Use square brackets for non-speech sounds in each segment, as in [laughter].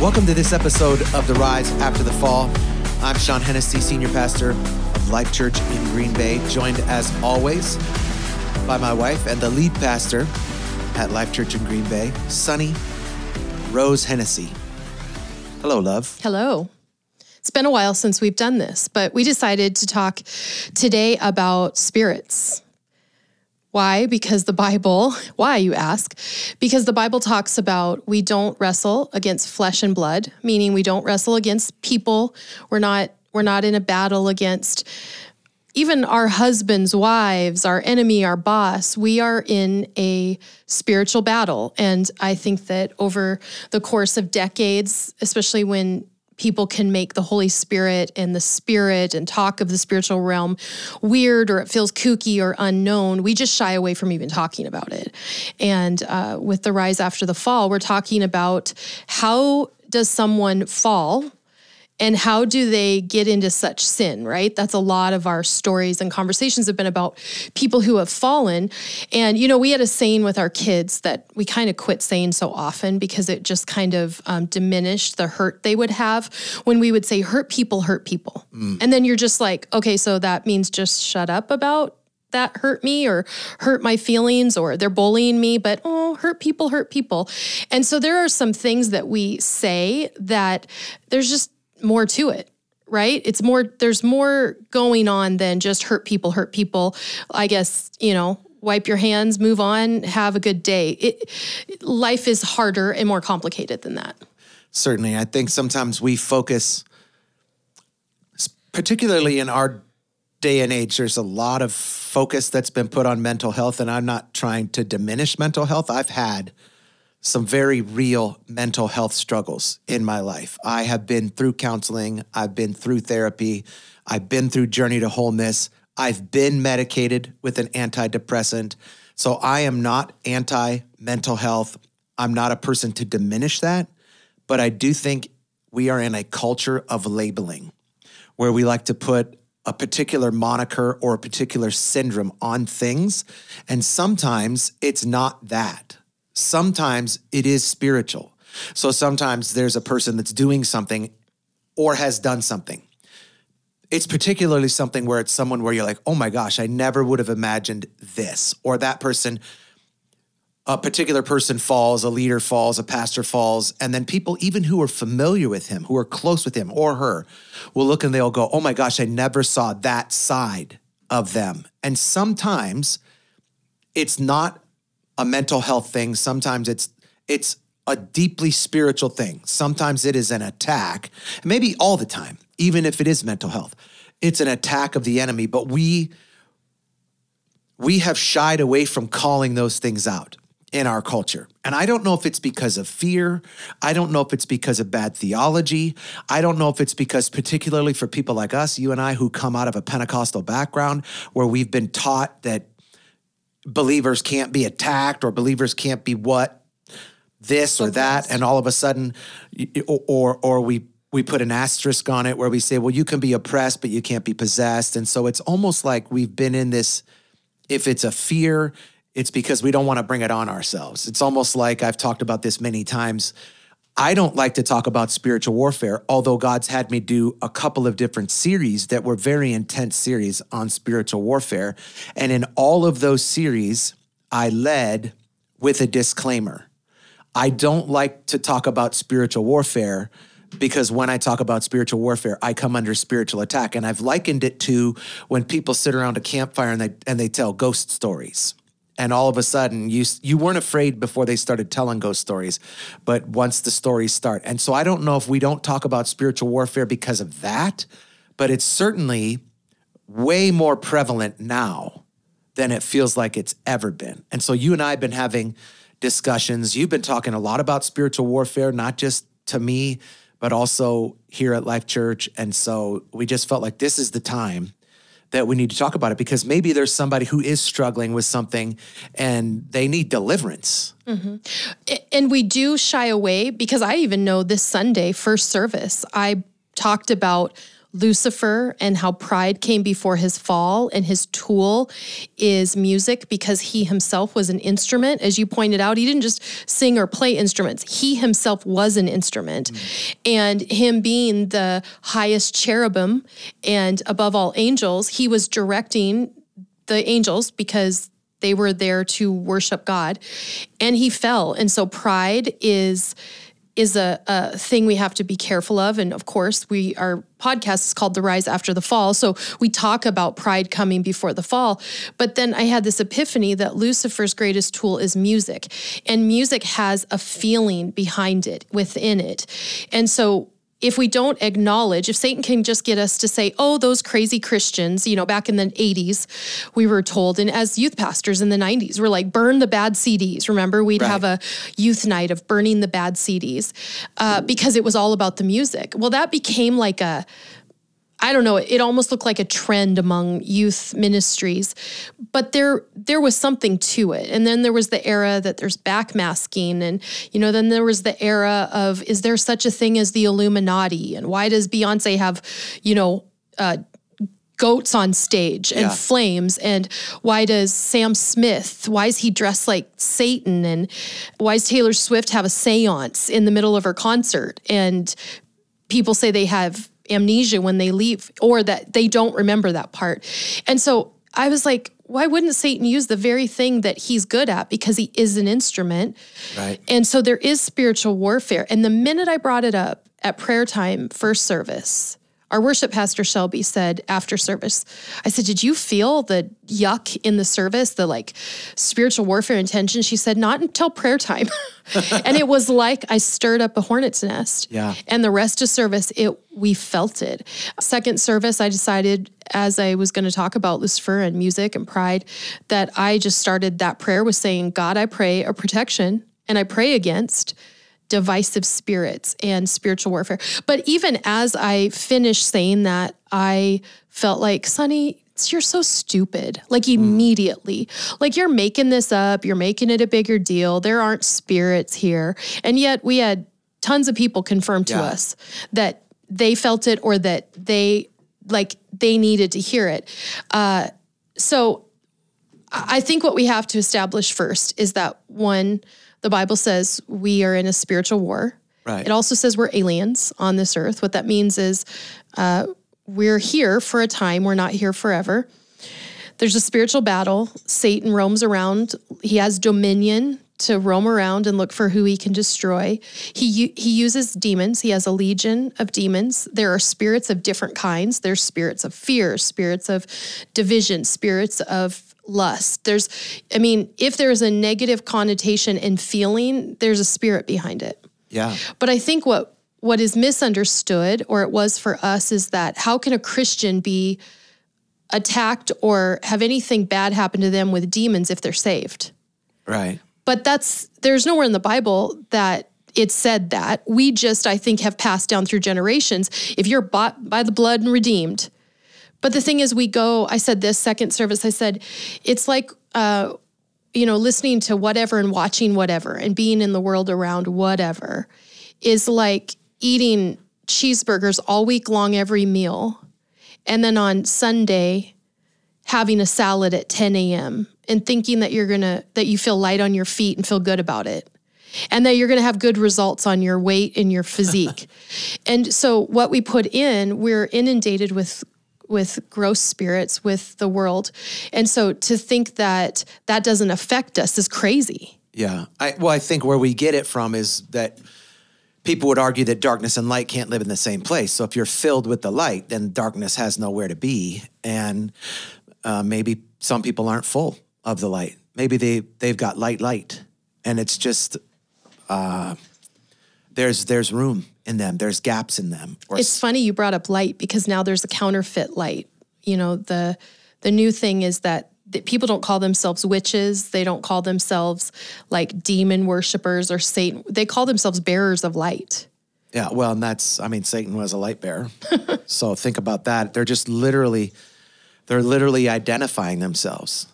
Welcome to this episode of The Rise After the Fall. I'm Shawn Hennessy, Senior Pastor of Life Church in Green Bay, joined as always by my wife and the lead pastor at Life Church in Green Bay, Sonny Rose Hennessy. Hello, love. Hello. It's been a while since we've done this, but we decided to talk today about spirits. Why? Because the Bible, [laughs] why you ask? Because the Bible talks about we don't wrestle against flesh and blood, meaning we don't wrestle against people. We're not we're not in a battle against even our husbands, wives, our enemy, our boss. We are in a spiritual battle. And I think that over the course of decades, especially when people can make the Holy Spirit and the Spirit and talk of the spiritual realm weird or it feels kooky or unknown, we just shy away from even talking about it. And uh, with the rise after the fall, we're talking about how does someone fall and how do they get into such sin right that's a lot of our stories and conversations have been about people who have fallen and you know we had a saying with our kids that we kind of quit saying so often because it just kind of um, diminished the hurt they would have when we would say hurt people hurt people mm. and then you're just like okay so that means just shut up about that hurt me or hurt my feelings or they're bullying me, but oh, hurt people hurt people. And so there are some things that we say that there's just more to it right? It's more there's more going on than just hurt people hurt people. I guess you know wipe your hands move on have a good day. It, life is harder and more complicated than that. Certainly. I think sometimes we focus particularly in our day and age there's a lot of focus that's been put on mental health and i'm not trying to diminish mental health. I've had some very real mental health struggles in my life. I have been through counseling, I've been through therapy, I've been through Journey to Wholeness, I've been medicated with an antidepressant. So I am not anti mental health. I'm not a person to diminish that, but I do think we are in a culture of labeling where we like to put a particular moniker or a particular syndrome on things. And sometimes it's not that sometimes it is spiritual. So sometimes there's a person that's doing something or has done something. It's particularly something where it's someone where you're like, oh my gosh, I never would have imagined this. Or that person, a particular person falls, a leader falls, a pastor falls. And then people, even who are familiar with him, who are close with him or her, will look and they'll go, oh my gosh, I never saw that side of them. And sometimes it's not a mental health thing. Sometimes it's it's a deeply spiritual thing. Sometimes it is an attack, maybe all the time, even if it is mental health. It's an attack of the enemy, but we we have shied away from calling those things out in our culture. And I don't know if it's because of fear. I don't know if it's because of bad theology. I don't know if it's because, particularly for people like us, you and I, who come out of a Pentecostal background where we've been taught that believers can't be attacked or believers can't be what this or that and all of a sudden or or we we put an asterisk on it where we say well you can be oppressed but you can't be possessed. And so it's almost like we've been in this if it's a fear it's because we don't want to bring it on ourselves. It's almost like I've talked about this many times I don't like to talk about spiritual warfare, although God's had me do a couple of different series that were very intense series on spiritual warfare. And in all of those series, I led with a disclaimer. I don't like to talk about spiritual warfare because when I talk about spiritual warfare, I come under spiritual attack. And I've likened it to when people sit around a campfire and they, and they tell ghost stories and all of a sudden you you weren't afraid before they started telling ghost stories but once the stories start. And so i don't know if we don't talk about spiritual warfare because of that but it's certainly way more prevalent now than it feels like it's ever been. And so you and i have been having discussions. You've been talking a lot about spiritual warfare not just to me but also here at life church. And so we just felt like this is the time that we need to talk about it because maybe there's somebody who is struggling with something and they need deliverance. Mm-hmm. And we do shy away because I even know this Sunday, first service, I talked about Lucifer and how pride came before his fall, and his tool is music because he himself was an instrument. As you pointed out, he didn't just sing or play instruments, he himself was an instrument. Mm. And him being the highest cherubim and above all angels, he was directing the angels because they were there to worship God. And he fell. And so pride is is a, a thing we have to be careful of. And of course, we our podcast is called The Rise After the Fall. So we talk about pride coming before the fall. But then I had this epiphany that Lucifer's greatest tool is music. And music has a feeling behind it, within it. And so if we don't acknowledge, if Satan can just get us to say, oh, those crazy Christians, you know, back in the 80s, we were told, and as youth pastors in the 90s, we're like, burn the bad CDs. Remember, we'd right. have a youth night of burning the bad CDs uh, because it was all about the music. Well, that became like a, I don't know, it almost looked like a trend among youth ministries, but there there was something to it. And then there was the era that there's backmasking and you know, then there was the era of is there such a thing as the Illuminati and why does Beyonce have, you know, uh, goats on stage and yeah. flames and why does Sam Smith why is he dressed like Satan and why does Taylor Swift have a séance in the middle of her concert and people say they have amnesia when they leave or that they don't remember that part. And so I was like, why wouldn't Satan use the very thing that he's good at because he is an instrument? Right. And so there is spiritual warfare. And the minute I brought it up at prayer time, first service, our worship pastor Shelby said after service, I said, Did you feel the yuck in the service, the like spiritual warfare intention? She said, Not until prayer time. [laughs] and it was like I stirred up a hornet's nest. Yeah. And the rest of service, it we felt it. Second service, I decided as I was going to talk about Lucifer and music and pride, that I just started that prayer with saying, God, I pray a protection and I pray against divisive spirits and spiritual warfare. But even as I finished saying that, I felt like, Sonny, you're so stupid. Like mm. immediately. Mm. Like you're making this up, you're making it a bigger deal. There aren't spirits here. And yet we had tons of people confirm to yeah. us that they felt it or that they like they needed to hear it. Uh, so I think what we have to establish first is that one, the Bible says we are in a spiritual war. Right. It also says we're aliens on this earth. What that means is uh, we're here for a time, we're not here forever. There's a spiritual battle. Satan roams around, he has dominion to roam around and look for who he can destroy. He he uses demons. He has a legion of demons. There are spirits of different kinds. There's spirits of fear, spirits of division, spirits of lust. There's, I mean, if there's a negative connotation and feeling, there's a spirit behind it. Yeah. But I think what what is misunderstood, or it was for us, is that how can a Christian be attacked or have anything bad happen to them with demons if they're saved? Right. But that's there's nowhere in the Bible that it said that. We just, I think, have passed down through generations. If you're bought by the blood and redeemed, but the thing is, we go, I said this second service, I said, it's like, uh, you know, listening to whatever and watching whatever and being in the world around whatever is like eating cheeseburgers all week long, every meal. And then on Sunday, having a salad at 10 a.m. and thinking that you're gonna, that you feel light on your feet and feel good about it and that you're going to have good results on your weight and your physique. [laughs] and so what we put in, we're inundated with with gross spirits with the world. And so to think that that doesn't affect us is crazy. Yeah. I, well, I think where we get it from is that people would argue that darkness and light can't live in the same place. So if you're filled with the light, then darkness has nowhere to be. And uh, maybe some people aren't full of the light. Maybe they they've got light, light, and it's just uh, there's there's room in them. There's gaps in them. it's funny you brought up light because now there's a counterfeit light. You know, the the new thing is that people don't call themselves witches. They don't call themselves like demon worshippers or Satan. They call themselves bearers of light. Yeah, well, and that's I mean Satan was a light bearer. [laughs] so think about that. They're just literally they're literally identifying themselves.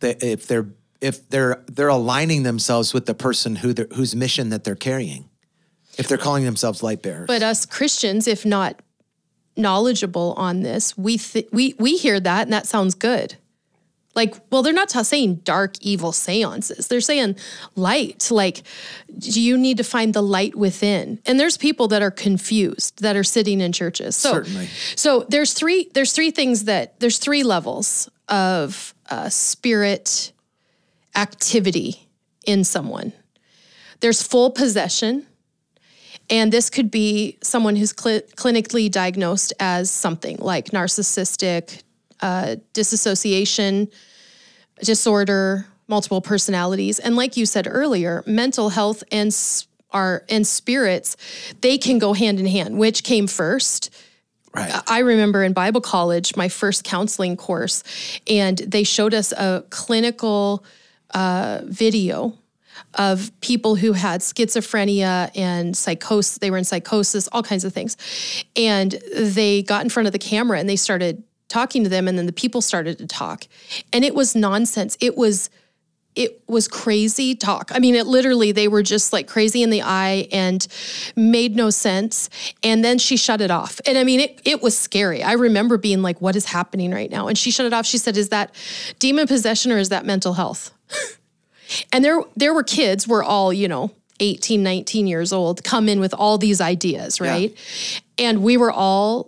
They, if they're if they're they're aligning themselves with the person who whose mission that they're carrying if they're calling themselves light bearers. But us Christians, if not knowledgeable on this, we th- we we hear that and that sounds good. Like, well, they're not saying dark, evil seances. They're saying light. Like, do you need to find the light within? And there's people that are confused that are sitting in churches. So, Certainly. so there's three. There's three things that there's three levels of uh, spirit activity in someone. There's full possession. And this could be someone who's cl- clinically diagnosed as something like narcissistic, uh, disassociation disorder, multiple personalities, and like you said earlier, mental health and s- our and spirits, they can go hand in hand. Which came first? Right. I remember in Bible college, my first counseling course, and they showed us a clinical uh, video of people who had schizophrenia and psychosis. They were in psychosis, all kinds of things. And they got in front of the camera and they started talking to them, and then the people started to talk. And it was nonsense. It was it was crazy talk. I mean, it literally, they were just like crazy in the eye and made no sense. And then she shut it off. And I mean, it, it was scary. I remember being like, what is happening right now? And she shut it off. She said, is that demon possession or is that mental health? [laughs] and there, there were kids, we're all, you know, 18, 19 years old, come in with all these ideas, right? And we were all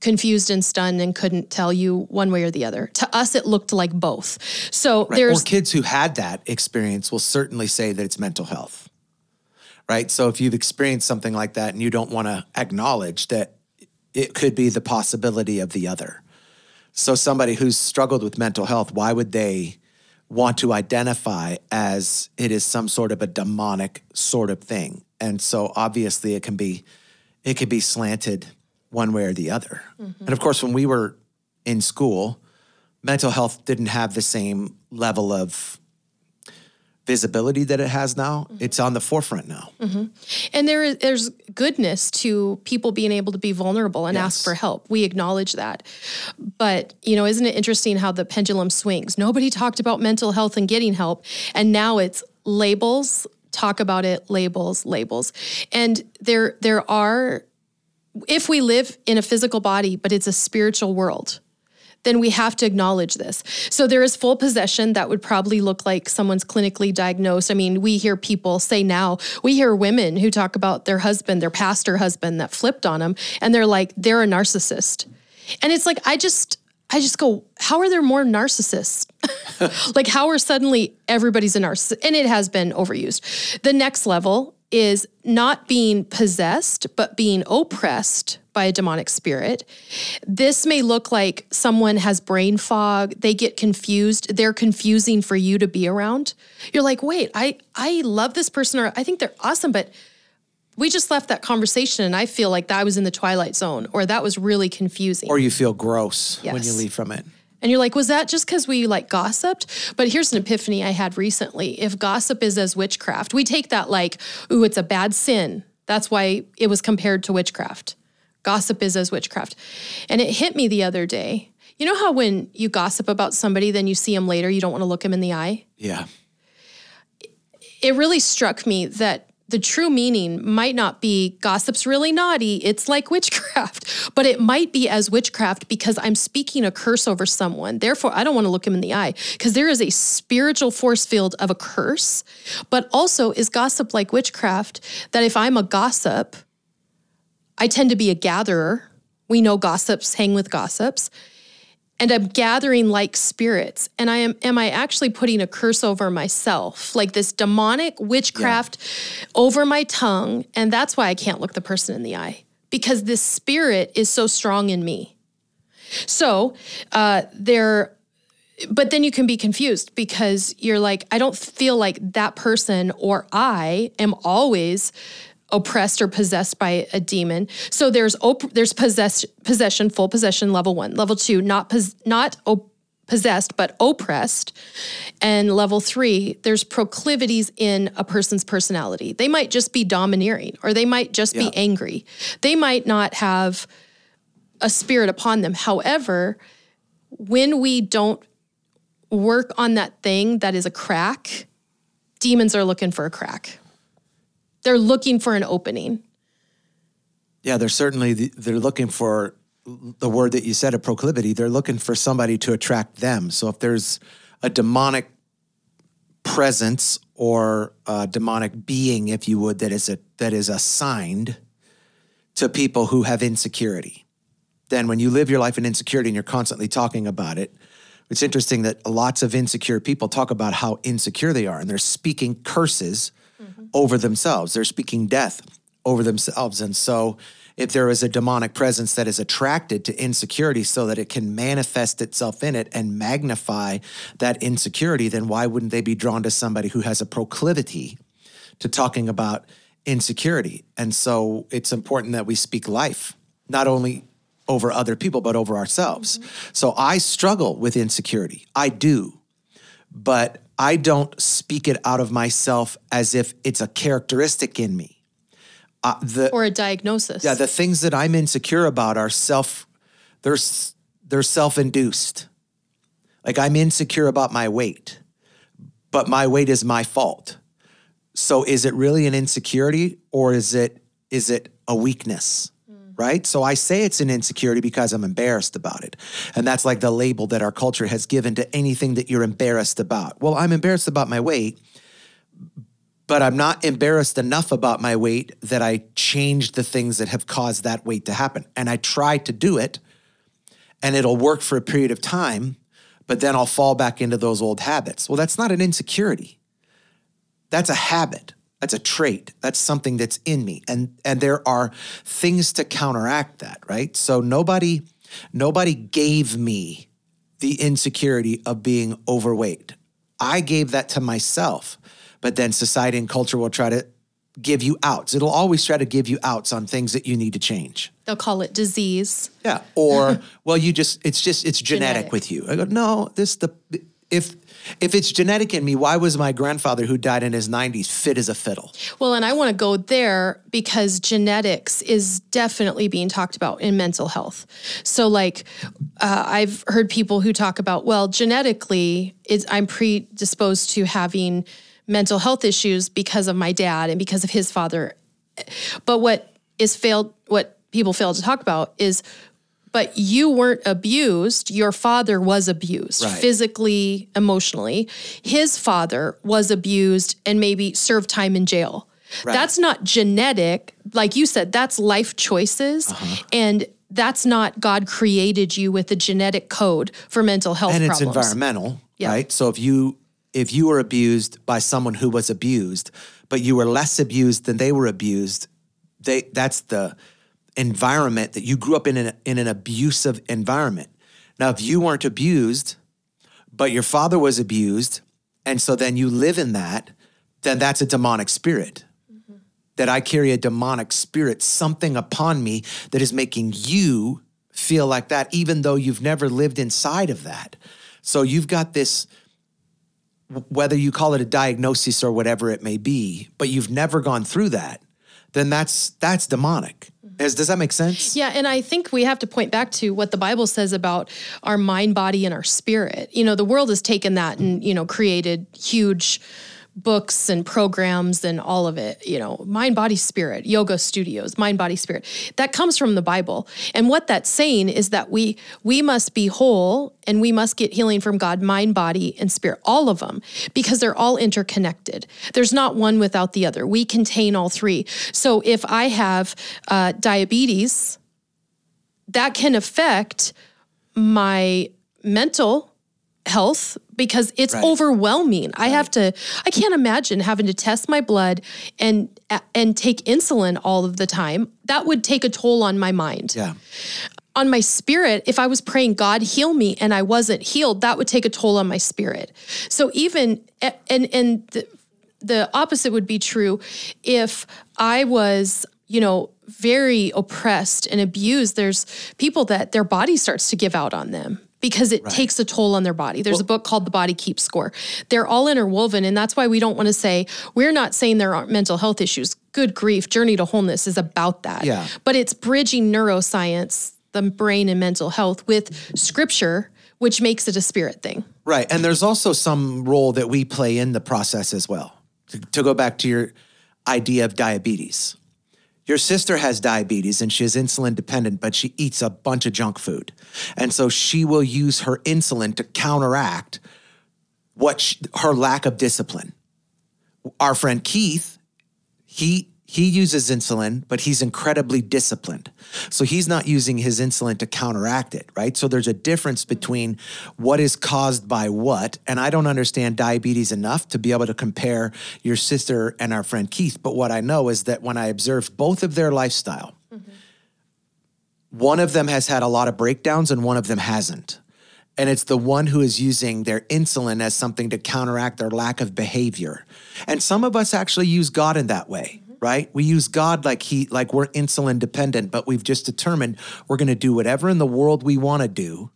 confused and stunned and couldn't tell you one way or the other. To us, it looked like both. So Right. there's or kids who had that experience will certainly say that it's mental health. Right. So if you've experienced something like that and you don't want to acknowledge that it could be the possibility of the other. So somebody who's struggled with mental health, why would they want to identify as it is some sort of a demonic sort of thing? And so obviously it can be it can be slanted one way or the other. Mm-hmm. And of course when we were in school, mental health didn't have the same level of visibility that it has now. Mm-hmm. It's on the forefront now. Mm-hmm. And there is there's goodness to people being able to be vulnerable and ask for help. We acknowledge that. But, you know, isn't it interesting how the pendulum swings? Nobody talked about mental health and getting help, and now it's labels, talk about it, labels, labels. And there there are if we live in a physical body, but it's a spiritual world, then we have to acknowledge this. So there is full possession that would probably look like someone's clinically diagnosed. I mean, we hear people say now, we hear women who talk about their husband, their pastor husband that flipped on them, and they're like, they're a narcissist. And it's like, I just, I just go, how are there more narcissists? [laughs] like, how are suddenly everybody's a narcissist? And it has been overused. The next level is not being possessed, but being oppressed by a demonic spirit. This may look like someone has brain fog, they get confused, they're confusing for you to be around. You're like, wait, I, I love this person or I think they're awesome, but we just left that conversation and I feel like that I was in the twilight zone or that was really confusing. Or you feel gross when you leave from it. And you're like, was that just because we like gossiped? But here's an epiphany I had recently. If gossip is as witchcraft, we take that like, ooh, it's a bad sin. That's why it was compared to witchcraft. Gossip is as witchcraft. And it hit me the other day. You know how when you gossip about somebody, then you see them later, you don't want to look them in the eye? Yeah. it really struck me that the true meaning might not be gossip's really naughty, it's like witchcraft, [laughs] but it might be as witchcraft because I'm speaking a curse over someone. Therefore, I don't want to look him in the eye because there is a spiritual force field of a curse. But also, is gossip like witchcraft that if I'm a gossip, I tend to be a gatherer. We know gossips hang with gossips and I'm gathering like spirits. And I am am I actually putting a curse over myself, like this demonic witchcraft over my tongue, and that's why I can't look the person in the eye because this spirit is so strong in me. So uh, there. But then you can be confused because you're like, I don't feel like that person or I am always oppressed or possessed by a demon. So there's op- there's possess- possession, full possession, level one. Level two, not pos- not op- possessed but oppressed. And level three, there's proclivities in a person's personality. They might just be domineering, or they might just Yeah. be angry. They might not have a spirit upon them. However, when we don't work on that thing that is a crack, demons are looking for a crack. They're looking for an opening. Yeah, they're certainly they're looking for the word that you said, a proclivity. They're looking for somebody to attract them. So if there's a demonic presence or a demonic being, if you would, that is a that is assigned to people who have insecurity, then when you live your life in insecurity and you're constantly talking about it, it's interesting that lots of insecure people talk about how insecure they are and they're speaking curses mm-hmm. over themselves. They're speaking death over themselves. And so if there is a demonic presence that is attracted to insecurity so that it can manifest itself in it and magnify that insecurity, then why wouldn't they be drawn to somebody who has a proclivity to talking about insecurity? And so it's important that we speak life, not only over other people, but over ourselves. Mm-hmm. So I struggle with insecurity. I do. But I don't speak it out of myself as if it's a characteristic in me uh, the, or a diagnosis. Yeah, the things that I'm insecure about are self, they're, they're self induced. Like I'm insecure about my weight, but my weight is my fault. So is it really an insecurity or is it is it a weakness? Right? So I say it's an insecurity because I'm embarrassed about it. And that's like the label that our culture has given to anything that you're embarrassed about. Well, I'm embarrassed about my weight, but I'm not embarrassed enough about my weight that I change the things that have caused that weight to happen. And I try to do it and it'll work for a period of time, but then I'll fall back into those old habits. Well, that's not an insecurity. That's a habit. That's a trait. That's something that's in me. And and there are things to counteract that, right? So nobody nobody gave me the insecurity of being overweight. I gave that to myself but then society and culture will try to give you outs. It'll always try to give you outs on things that you need to change. They'll call it disease. Yeah. Or [laughs] well, you just it's just it's genetic, genetic, with you. I go, no, this the if if it's genetic in me, why was my grandfather who died in his 90s fit as a fiddle? Well, and I want to go there because genetics is definitely being talked about in mental health. So, like, uh, I've heard people who talk about, well, genetically, I'm predisposed to having mental health issues because of my dad and because of his father. But what is failed, what people fail to talk about is, but you weren't abused. Your father was abused right. physically, emotionally. His father was abused and maybe served time in jail. Right. That's not genetic. Like you said, that's life choices. Uh-huh. And that's not God created you with a genetic code for mental health and it's environmental, yeah. right? So if you if you were abused by someone who was abused, but you were less abused than they were abused, they that's the environment that you grew up in an, in an abusive environment. Now, if you weren't abused, but your father was abused, and so then you live in that, then that's a demonic spirit. Mm-hmm. That I carry a demonic spirit, something upon me that is making you feel like that, even though you've never lived inside of that. So you've got this whether you call it a diagnosis or whatever it may be, but you've never gone through that, then that's that's demonic. Is, does that make sense? Yeah, and I think we have to point back to what the Bible says about our mind, body, and our spirit. You know, the world has taken that and you know created huge books and programs and all of it, you know, mind, body, spirit, yoga studios, mind, body, spirit. That comes from the Bible. And what that's saying is that we we must be whole and we must get healing from God, mind, body, and spirit, all of them, because they're all interconnected. There's not one without the other. We contain all three. So if I have uh, diabetes, that can affect my mental health because it's right. overwhelming. Right. I have to I can't imagine having to test my blood and and take insulin all of the time. That would take a toll on my mind. Yeah. On my spirit, if I was praying God heal me and I wasn't healed, that would take a toll on my spirit. So even and and the, the opposite would be true if I was, you know, very oppressed and abused. There's people that their body starts to give out on them because it right. takes a toll on their body. There's well, a book called The Body Keeps Score. They're all interwoven, and that's why we don't want to say, we're not saying there aren't mental health issues. Good grief, Journey to Wholeness is about that. Yeah. But it's bridging neuroscience, the brain and mental health with scripture, which makes it a spirit thing. Right. And there's also some role that we play in the process as well. To, to go back to your idea of diabetes Your sister has diabetes and she is insulin dependent, but she eats a bunch of junk food. And so she will use her insulin to counteract what she, her lack of discipline. Our friend Keith, he he uses insulin, but he's incredibly disciplined. So he's not using his insulin to counteract it, right? So there's a difference between what is caused by what. And I don't understand diabetes enough to be able to compare your sister and our friend Keith. But what I know is that when I observe both of their lifestyle, mm-hmm. one of them has had a lot of breakdowns and one of them hasn't. And it's the one who is using their insulin as something to counteract their lack of behavior. And some of us actually use God in that way right? We use God like he like we're insulin dependent, but we've just determined we're going to do whatever in the world we want to do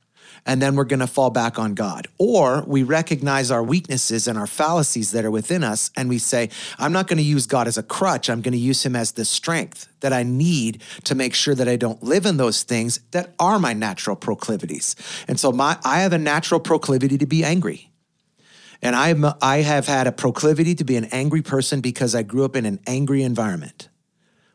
and then we're going to fall back on God. Or we recognize our weaknesses and our fallacies that are within us and we say, I'm not going to use God as a crutch. I'm going to use him as the strength that I need to make sure that I don't live in those things that are my natural proclivities. And so my I have a natural proclivity to be angry. And I'm, I have had a proclivity to be an angry person because I grew up in an angry environment.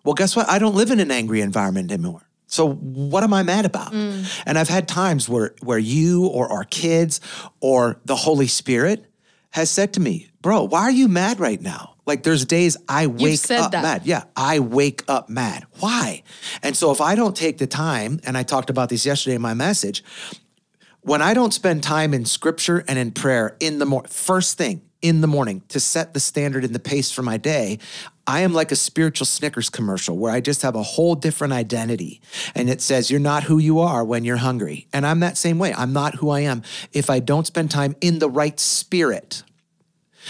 Well, guess what? I don't live in an angry environment anymore. So what am I mad about? Mm. And I've had times where where you or our kids or the Holy Spirit has said to me, "Bro, why are you mad right now?" Like there's days I wake up that. mad. Yeah, I wake up mad. Why? And so if I don't take the time, and I talked about this yesterday in my message, when I don't spend time in scripture and in prayer in the first thing in the morning to set the standard and the pace for my day, I am like a spiritual Snickers commercial where I just have a whole different identity. And it says, You're not who you are when you're hungry. And I'm that same way. I'm not who I am if I don't spend time in the right spirit.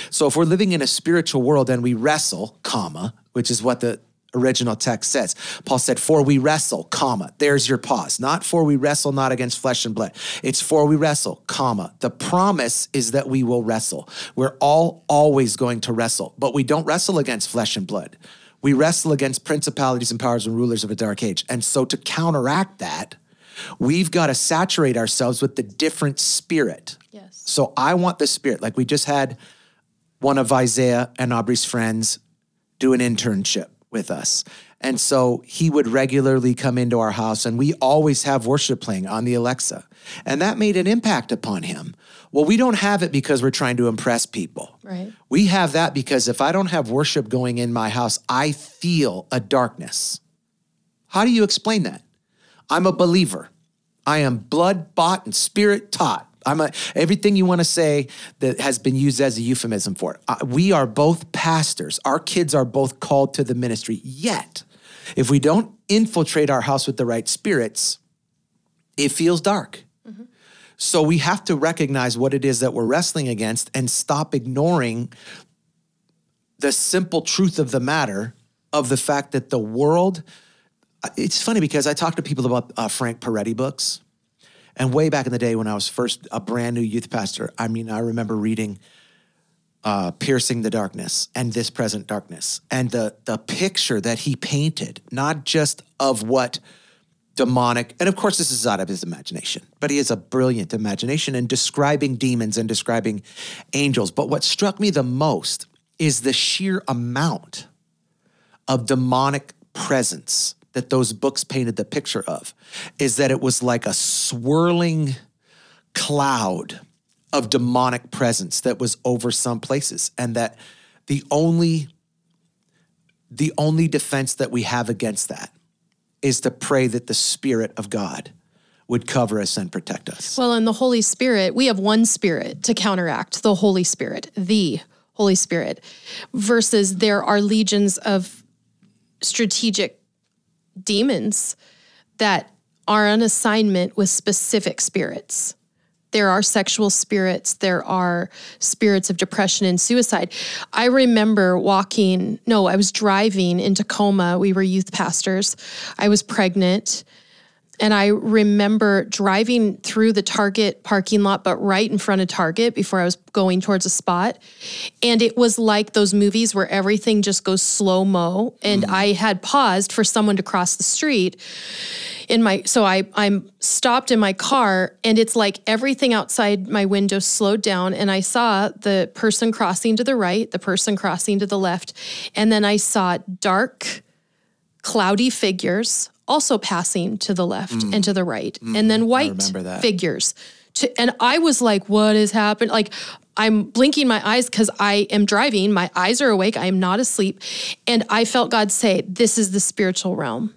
So if we're living in a spiritual world and we wrestle, comma, which is what the original text says. Paul said, For we wrestle, comma. There's your pause. Not for we wrestle not against flesh and blood. It's for we wrestle, comma. The promise is that we will wrestle. We're all always going to wrestle, but we don't wrestle against flesh and blood. We wrestle against principalities and powers and rulers of a dark age. And so to counteract that, we've got to saturate ourselves with the different spirit. Yes. So I want the spirit. Like we just had one of Isaiah and Aubrey's friends do an internship with us. And so he would regularly come into our house, and we always have worship playing on the Alexa. And that made an impact upon him. Well, we don't have it because we're trying to impress people. Right. We have that because if I don't have worship going in my house, I feel a darkness. How do you explain that? I'm a believer. I am blood bought and spirit taught. I'm a, everything you want to say that has been used as a euphemism for it. Uh, we are both pastors. Our kids are both called to the ministry. Yet, if we don't infiltrate our house with the right spirits, it feels dark. Mm-hmm. So we have to recognize what it is that we're wrestling against and stop ignoring the simple truth of the matter of the fact that the world. Uh, it's funny because I talk to people about uh, Frank Peretti books and way back in the day when I was first a brand new youth pastor, I mean, I remember reading uh, Piercing the Darkness and This Present Darkness and the, the picture that he painted, not just of what demonic, and of course, this is out of his imagination, but he has a brilliant imagination in describing demons and describing angels. But what struck me the most is the sheer amount of demonic presence that those books painted the picture of is that it was like a swirling cloud of demonic presence that was over some places and that the only the only defense that we have against that is to pray that the spirit of God would cover us and protect us. Well, in the Holy Spirit, we have one spirit to counteract the Holy Spirit, the Holy Spirit, versus there are legions of strategic demons that are on assignment with specific spirits. There are sexual spirits, there are spirits of depression and suicide. I remember walking, no, I was driving in Tacoma. We were youth pastors. I was pregnant and I remember driving through the Target parking lot, but right in front of Target before I was going towards a spot. And it was like those movies where everything just goes slow mo. And mm. I had paused for someone to cross the street in my so I I'm stopped in my car and it's like everything outside my window slowed down and I saw the person crossing to the right, the person crossing to the left, and then I saw dark cloudy figures also passing to the left and to the right, and then white figures. To, and I was like, what has happened? Like, I'm blinking my eyes because I am driving. My eyes are awake. I am not asleep. And I felt God say, This is the spiritual realm.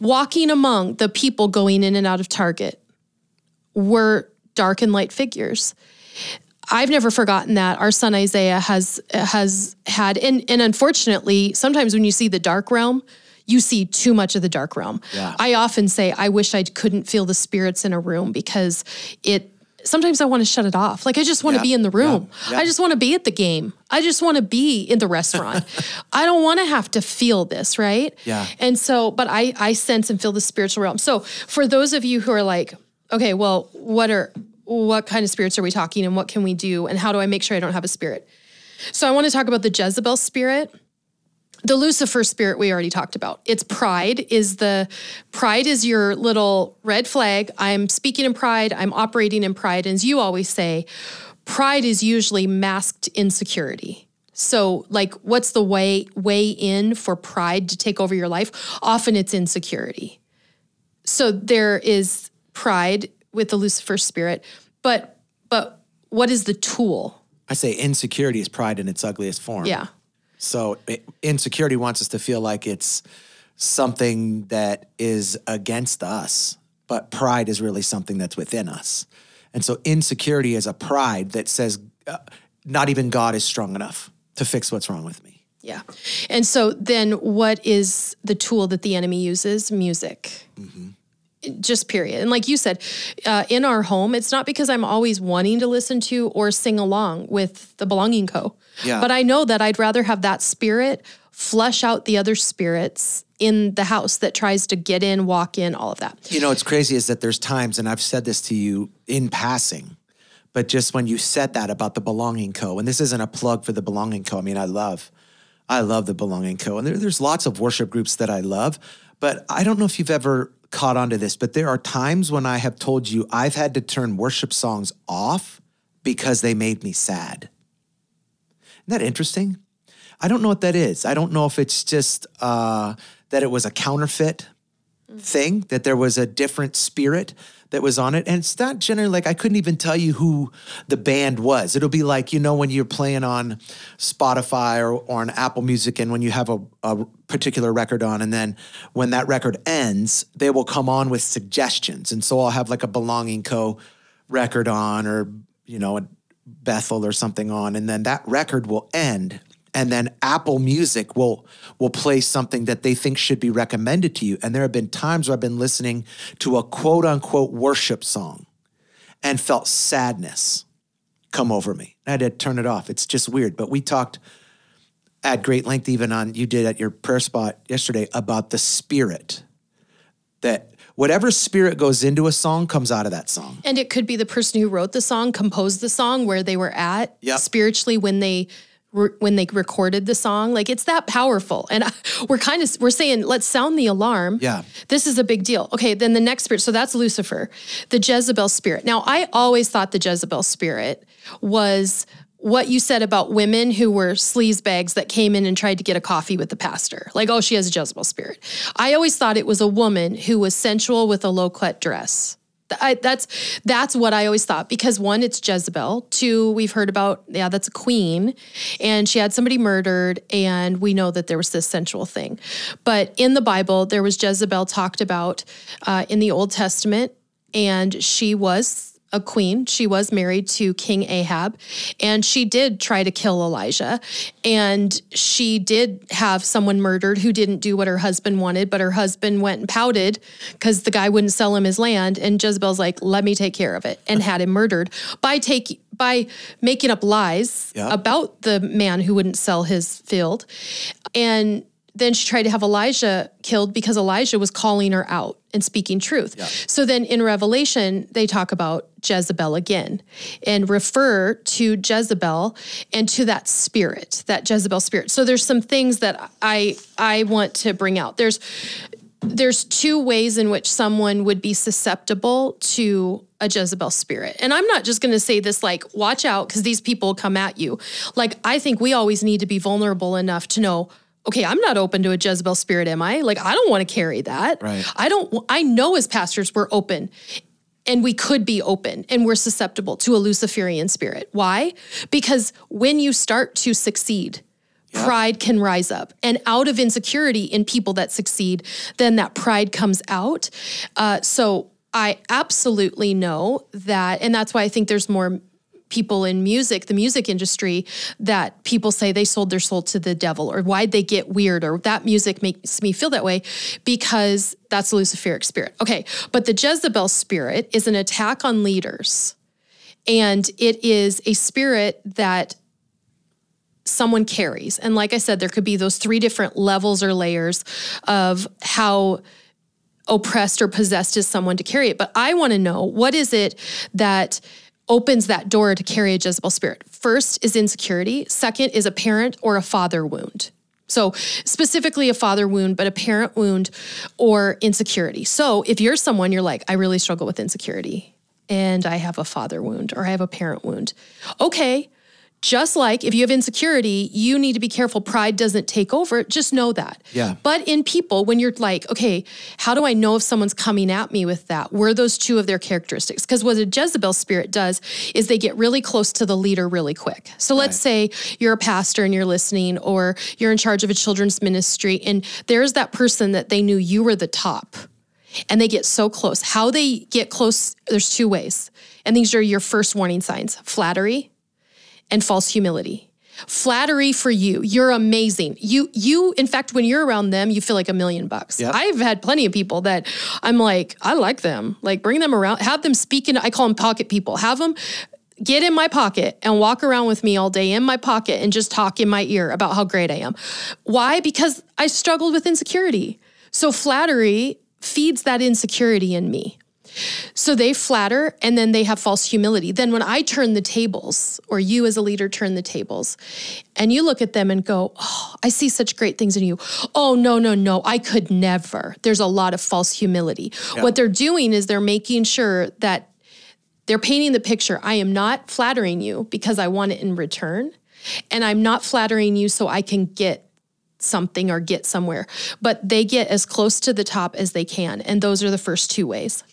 Walking among the people going in and out of Target were dark and light figures. I've never forgotten that. Our son Isaiah has has had, and and unfortunately, sometimes when you see the dark realm, you see too much of the dark realm. Yeah. I often say, I wish I couldn't feel the spirits in a room because it. Sometimes I want to shut it off. Like I just want to be in the room. yeah, yeah. I just want to be at the game. I just want to be in the restaurant. [laughs] I don't want to have to feel this, right? Yeah. And so, but I I sense and feel the spiritual realm. So for those of you who are like, okay, well, what are what kind of spirits are we talking and what can we do and how do I make sure I don't have a spirit? So I want to talk about the Jezebel spirit. The Lucifer spirit we already talked about. It's pride is the pride is your little red flag. I'm speaking in pride, I'm operating in pride and as you always say, pride is usually masked insecurity. So like what's the way way in for pride to take over your life? Often it's insecurity. So there is pride with the Lucifer spirit, but but what is the tool? I say insecurity is pride in its ugliest form. Yeah. So insecurity wants us to feel like it's something that is against us, but pride is really something that's within us. And so insecurity is a pride that says uh, not even God is strong enough to fix what's wrong with me. Yeah. And so then what is the tool that the enemy uses? Music. Just period. And like you said, uh, in our home, it's not because I'm always wanting to listen to or sing along with the Belonging Co. Yeah. But I know that I'd rather have that spirit flush out the other spirits in the house that tries to get in, walk in, all of that. You know, what's crazy is that there's times, and I've said this to you in passing, but just when you said that about the Belonging Co., and this isn't a plug for the Belonging Co. I mean, I love, I love the Belonging Co. And there, there's lots of worship groups that I love, but I don't know if you've ever caught on to this, but there are times when I have told you I've had to turn worship songs off because they made me sad. Isn't that interesting? I don't know what that is. I don't know if it's just uh, that it was a counterfeit thing, that there was a different spirit that was on it. And it's not generally like I couldn't even tell you who the band was. It'll be like, you know, when you're playing on Spotify or, or on Apple Music and when you have a, a particular record on, and then when that record ends, they will come on with suggestions. And so I'll have like a Belonging Co. record on or, you know, a Bethel or something on, and then that record will end. And then Apple Music will will play something that they think should be recommended to you. And there have been times where I've been listening to a quote unquote worship song and felt sadness come over me. I had to turn it off. It's just weird. But we talked at great length, even on you did at your prayer spot yesterday, about the spirit that whatever spirit goes into a song comes out of that song. And it could be the person who wrote the song, composed the song, where they were at Yep. spiritually when they re- when they recorded the song. Like it's that powerful. And I, we're kind of we're saying let's sound the alarm. Yeah. This is a big deal. Okay, then the next spirit. So that's Lucifer, the Jezebel spirit. Now I always thought the Jezebel spirit was what you said about women who were sleaze bags that came in and tried to get a coffee with the pastor. Like, oh, she has a Jezebel spirit. I always thought it was a woman who was sensual with a low cut dress. I, that's that's what I always thought because one, it's Jezebel. Two, we've heard about yeah, that's a queen, and she had somebody murdered, and we know that there was this sensual thing. But in the Bible, there was Jezebel talked about uh, in the Old Testament, and she was a queen. She was married to King Ahab, and she did try to kill Elijah. And she did have someone murdered who didn't do what her husband wanted, but her husband went and pouted because the guy wouldn't sell him his land. And Jezebel's like, "Let me take care of it," and had him murdered by taking by making up lies Yeah. about the man who wouldn't sell his field. And then she tried to have Elijah killed because Elijah was calling her out and speaking truth. So then in Revelation, they talk about Jezebel again and refer to Jezebel and to that spirit, that Jezebel spirit. So there's some things that I I want to bring out. There's there's two ways in which someone would be susceptible to a Jezebel spirit. And I'm not just going to say this like, watch out because these people come at you. Like, I think we always need to be vulnerable enough to know okay, I'm not open to a Jezebel spirit, am I? Like, I don't want to carry that. Right. I don't, I know as pastors, we're open and we could be open and we're susceptible to a Luciferian spirit. Why? Because when you start to succeed, pride can rise up. And out of insecurity in people that succeed, then that pride comes out. Uh, so I absolutely know that. And that's why I think there's more people in music, the music industry, that people say they sold their soul to the devil or why'd they get weird or that music makes me feel that way because that's a Luciferic spirit. Okay, but the Jezebel spirit is an attack on leaders. And it is a spirit that someone carries. And like I said, there could be those three different levels or layers of how oppressed or possessed is someone to carry it. But I want to know what is it that opens that door to carry a Jezebel spirit? First is insecurity, second is a parent or a father wound. So, specifically a father wound, but a parent wound or insecurity. So, if you're someone you're like, I really struggle with insecurity and I have a father wound or I have a parent wound. Okay, just like if you have insecurity, you need to be careful. Pride doesn't take over. Just know that. Yeah. But in people, when you're like, okay, how do I know if someone's coming at me with that? Were those two of their characteristics? Because what a Jezebel spirit does is they get really close to the leader really quick. So let's say you're a pastor and you're listening, or you're in charge of a children's ministry, and there's that person that they knew you were the top and they get so close. How they get close, there's two ways. And these are your first warning signs flattery and false humility. Flattery for you. You're amazing. You you in fact when you're around them, you feel like a million bucks. Yep. I've had plenty of people that I'm like, I like them. Like bring them around, have them speak in I call them pocket people. Have them get in my pocket and walk around with me all day in my pocket and just talk in my ear about how great I am. Why? Because I struggled with insecurity. So flattery feeds that insecurity in me. So they flatter and then they have false humility. Then when I turn the tables, or you as a leader turn the tables, and you look at them and go, Oh, I see such great things in you. Oh, no, no, no, I could never. There's a lot of false humility. What they're doing is they're making sure that they're painting the picture. I am not flattering you because I want it in return. And I'm not flattering you so I can get something or get somewhere. But they get as close to the top as they can. And those are the first two ways.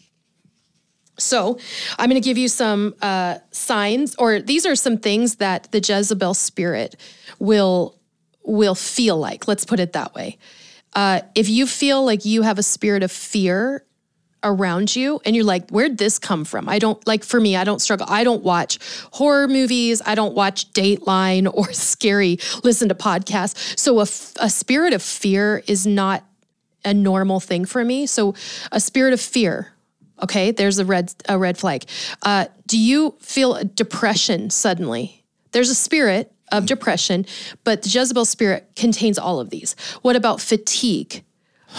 So, I'm going to give you some uh, signs, or these are some things that the Jezebel spirit will will feel like. Let's put it that way. Uh, if you feel like you have a spirit of fear around you, and you're like, "Where'd this come from?" I don't like. For me, I don't struggle. I don't watch horror movies. I don't watch Dateline [laughs] or scary. Listen to podcasts. So a, a spirit of fear is not a normal thing for me. So a spirit of fear Okay, there's a red a red flag. Uh, do you feel depression suddenly? There's a spirit of depression, but the Jezebel spirit contains all of these. What about fatigue?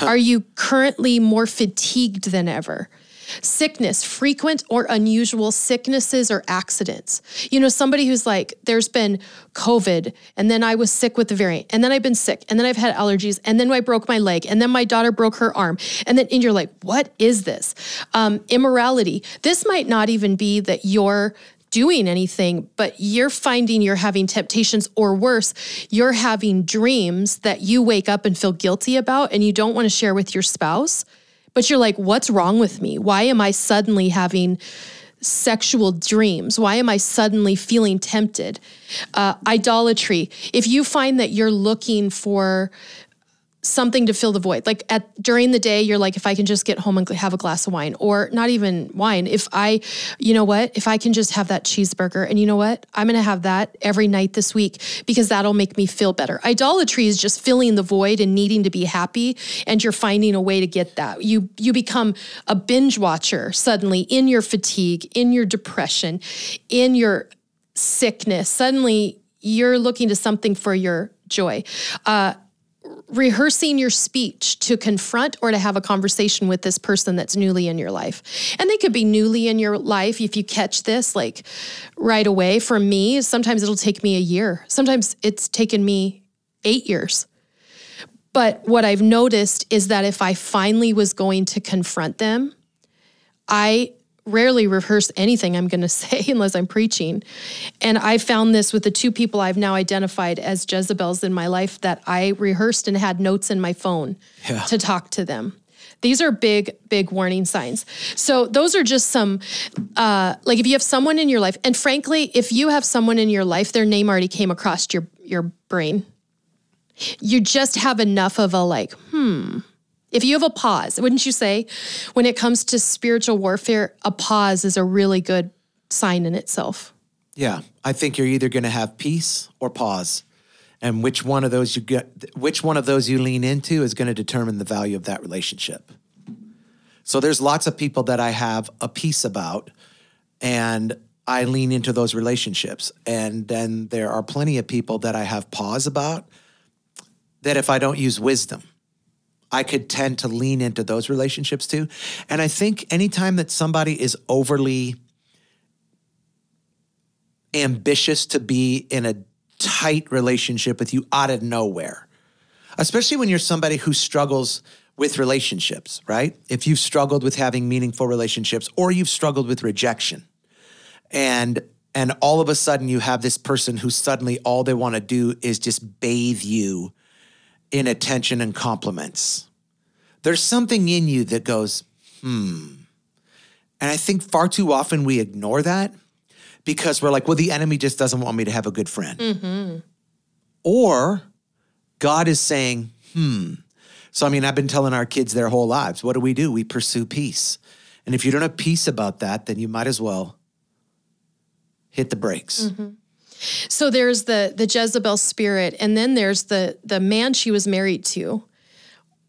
Are you currently more fatigued than ever? Sickness, frequent or unusual sicknesses or accidents. You know, somebody who's like, there's been COVID, and then I was sick with the variant, and then I've been sick, and then I've had allergies, and then I broke my leg, and then my daughter broke her arm. And then and you're like, what is this? Um, immorality. This might not even be that you're doing anything, but you're finding you're having temptations, or worse, you're having dreams that you wake up and feel guilty about and you don't want to share with your spouse. But you're like, what's wrong with me? Why am I suddenly having sexual dreams? Why am I suddenly feeling tempted? Uh, idolatry. If you find that you're looking for something to fill the void. Like at during the day, you're like, if I can just get home and have a glass of wine, or not even wine. If I, you know what, if I can just have that cheeseburger, and you know what, I'm gonna have that every night this week because that'll make me feel better. Idolatry is just filling the void and needing to be happy, and you're finding a way to get that. You you become a binge watcher suddenly in your fatigue, in your depression, in your sickness. Suddenly you're looking to something for your joy. Uh, rehearsing your speech to confront or to have a conversation with this person that's newly in your life. And they could be newly in your life if you catch this like right away. For me, sometimes it'll take me a year. Sometimes it's taken me 8 years. But what I've noticed is that if I finally was going to confront them, I rarely rehearse anything I'm going [laughs] to say unless I'm preaching. And I found this with the two people I've now identified as Jezebels in my life that I rehearsed and had notes in my phone Yeah. to talk to them. These are big, big warning signs. So, those are just some, uh, like if you have someone in your life, and frankly, if you have someone in your life, their name already came across your, your brain, you just have enough of a like, hmm, if you have a pause, wouldn't you say, when it comes to spiritual warfare, a pause is a really good sign in itself? Yeah, I think you're either going to have peace or pause, and which one of those you get, which one of those you lean into, is going to determine the value of that relationship. So there's lots of people that I have a peace about, and I lean into those relationships, and then there are plenty of people that I have pause about. That if I don't use wisdom, I could tend to lean into those relationships too. And I think anytime that somebody is overly ambitious to be in a tight relationship with you out of nowhere, especially when you're somebody who struggles with relationships, right? If you've struggled with having meaningful relationships or you've struggled with rejection and and all of a sudden you have this person who suddenly all they want to do is just bathe you in attention and compliments. There's something in you that goes, hmm. And I think far too often we ignore that because we're like, well, the enemy just doesn't want me to have a good friend. Or God is saying, hmm. So, I mean, I've been telling our kids their whole lives, what do we do? We pursue peace. And if you don't have peace about that, then you might as well hit the brakes. So there's the the Jezebel spirit, and then there's the the man she was married to.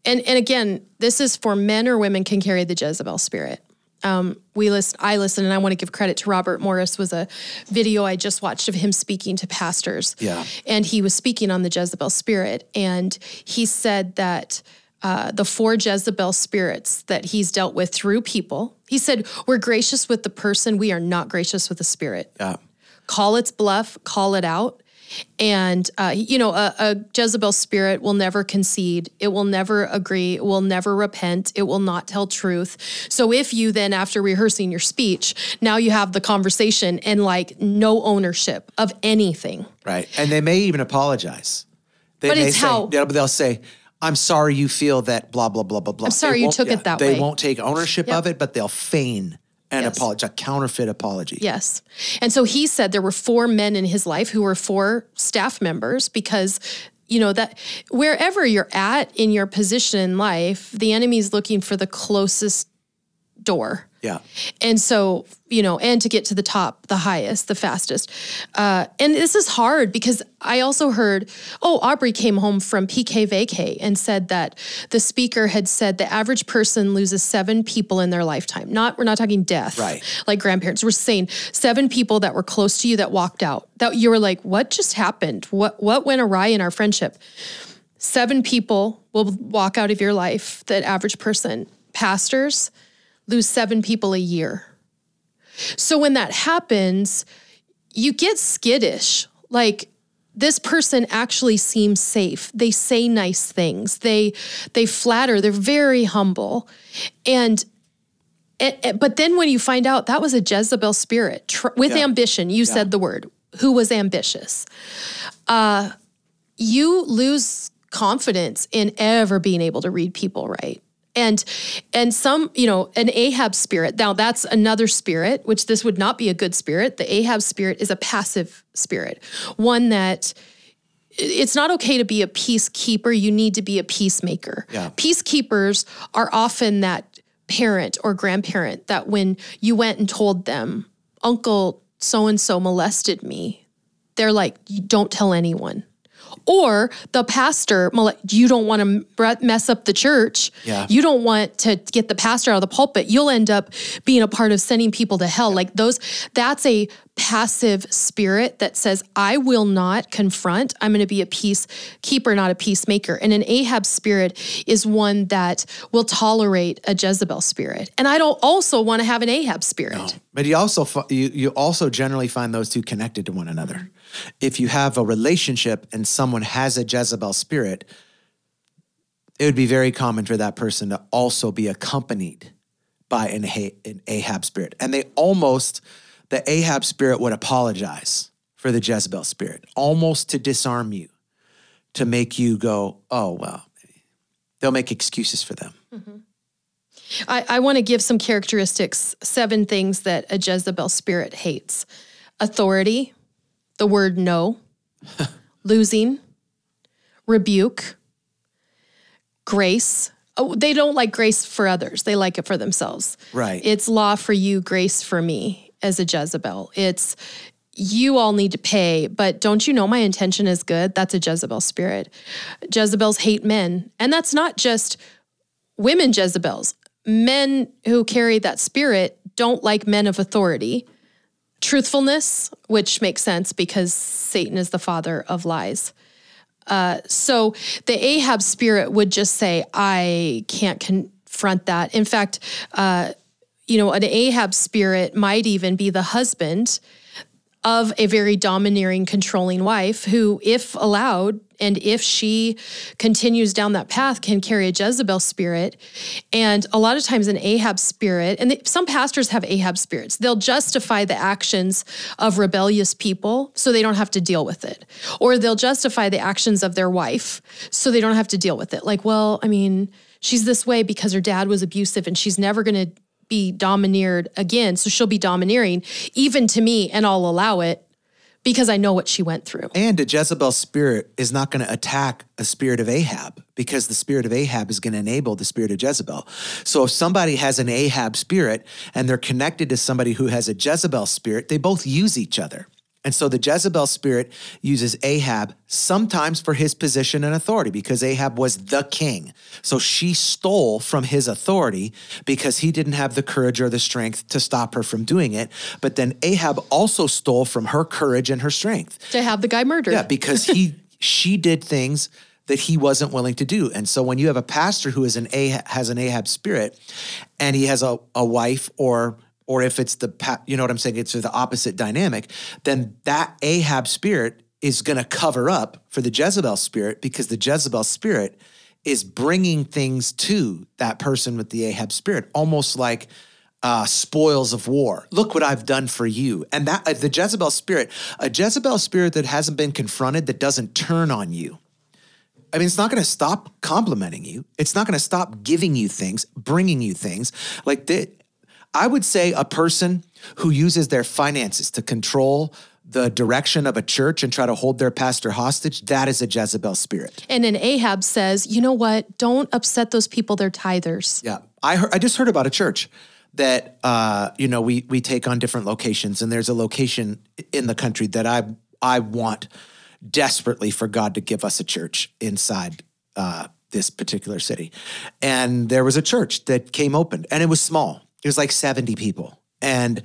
And and again, this is for men or women can carry the Jezebel spirit. Um, we list, I listen, and I want to give credit to Robert Morris. Was a video I just watched of him speaking to pastors. Yeah. and he was speaking on the Jezebel spirit, and he said that. Uh, the four Jezebel spirits that he's dealt with through people. He said, We're gracious with the person, we are not gracious with the spirit Yeah. Call its bluff, call it out. And, uh, you know, a, a Jezebel spirit will never concede. It will never agree. It will never repent. It will not tell truth. So if you then, after rehearsing your speech, now you have the conversation and like no ownership of anything. Right. And they may even apologize. They But may it's say, how- they'll, say, I'm sorry you feel that blah, blah, blah, blah, blah. I'm sorry you took it that they way. They won't take ownership Yep. of it, but they'll feign an Yes. apology, a counterfeit apology. Yes. And so he said there were four men in his life who were four staff members because you know that wherever you're at in your position in life, the enemy's looking for the closest door. Yeah. And so, you know, and to get to the top, the highest, the fastest. Uh, and this is hard because I also heard, oh, Aubrey came home from PK Vacay and said that the speaker had said the average person loses seven people in their lifetime. Not, we're not talking death, Right. like grandparents. We're saying seven people that were close to you that walked out. That you were like, what just happened? What what went awry in our friendship? Seven people will walk out of your life, that average person. Pastors lose seven people a year. So when that happens, you get skittish. Like this person actually seems safe. They say nice things. They they flatter. They're very humble. And it, it- but then when you find out that was a Jezebel spirit tr- with Yeah. ambition, you said the word, who was ambitious. Uh, you lose confidence in ever being able to read people right. And and some, you know, an Ahab spirit. Now that's another spirit, which this would not be a good spirit. The Ahab spirit is a passive spirit, one that it's not okay to be a peacekeeper. You need to be a peacemaker. Yeah. Peacekeepers are often that parent or grandparent that when you went and told them, Uncle so and so molested me, they're like, don't tell anyone. Or the pastor, you don't want to mess up the church. Yeah. You don't want to get the pastor out of the pulpit. You'll end up being a part of sending people to hell. Like those, that's a passive spirit that says, I will not confront. I'm going to be a peacekeeper, not a peacemaker. And an Ahab spirit is one that will tolerate a Jezebel spirit. And I don't also want to have an Ahab spirit. But you also you you also generally find those two connected to one another. If you have a relationship and someone has a Jezebel spirit, it would be very common for that person to also be accompanied by an, Ahab spirit. And they almost, the Ahab spirit would apologize for the Jezebel spirit, almost to disarm you, to make you go, oh, well, they'll make excuses for them. Mm-hmm. I, I want to give some characteristics, seven things that a Jezebel spirit hates authority, the word no, [laughs] losing, rebuke, grace. Oh, they don't like grace for others. They like it for themselves. Right. It's law for you, grace for me as a Jezebel. It's you all need to pay, but don't you know my intention is good? That's a Jezebel spirit. Jezebels hate men. And that's not just women Jezebels. Men who carry that spirit don't like men of authority. Truthfulness, which makes sense because Satan is the father of lies. Uh, so the Ahab spirit would just say, I can't confront that. In fact, uh, you know, an Ahab spirit might even be the husband of a very domineering, controlling wife who, if allowed, and if she continues down that path, can carry a Jezebel spirit. And a lot of times, an Ahab spirit, and some pastors have Ahab spirits, they'll justify the actions of rebellious people so they don't have to deal with it. Or they'll justify the actions of their wife so they don't have to deal with it. Like, well, I mean, she's this way because her dad was abusive and she's never going to be domineered again. So she'll be domineering even to me, and I'll allow it because I know what she went through. And a Jezebel spirit is not going to attack a spirit of Ahab because the spirit of Ahab is going to enable the spirit of Jezebel. So if somebody has an Ahab spirit and they're connected to somebody who has a Jezebel spirit, they both use each other. And so the Jezebel spirit uses Ahab sometimes for his position and authority because Ahab was the king. So she stole from his authority because he didn't have the courage or the strength to stop her from doing it. But then Ahab also stole from her courage and her strength to have the guy murdered. Yeah, because he [laughs] she did things that he wasn't willing to do. And so when you have a pastor who is an Ahab, has an Ahab spirit and he has a, a wife or or if it's the you know what I'm saying, it's the opposite dynamic, then that Ahab spirit is going to cover up for the Jezebel spirit because the Jezebel spirit is bringing things to that person with the Ahab spirit, almost like uh, spoils of war. Look what I've done for you. And that uh, the Jezebel spirit, a Jezebel spirit that hasn't been confronted, that doesn't turn on you. I mean, it's not going to stop complimenting you. It's not going to stop giving you things, bringing you things. Like that, I would say a person who uses their finances to control the direction of a church and try to hold their pastor hostage, that is a Jezebel spirit. And then Ahab says, you know what? Don't upset those people, they're tithers. Yeah. I, heard, I just heard about a church that, uh, you know, we, we take on different locations, and there's a location in the country that I, I want desperately for God to give us a church inside uh, this particular city. And there was a church that came open, and it was small it was like 70 people. And,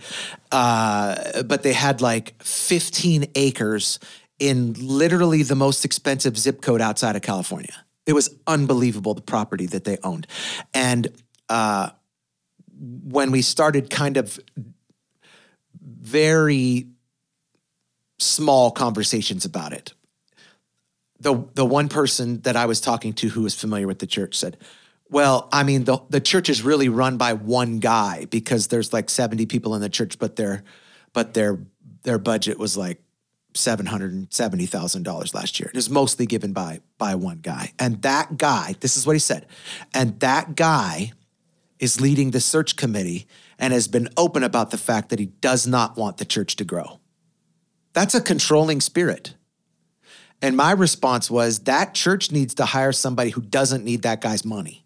uh, but they had like 15 acres in literally the most expensive zip code outside of California. It was unbelievable the property that they owned. And uh, when we started kind of very small conversations about it, the the one person that I was talking to who was familiar with the church said, well, I mean, the, the church is really run by one guy because there's like 70 people in the church, but their but their their budget was like seven hundred and seventy thousand dollars last year. It was mostly given by by one guy, and that guy. This is what he said, and that guy is leading the search committee and has been open about the fact that he does not want the church to grow. That's a controlling spirit. And my response was that church needs to hire somebody who doesn't need that guy's money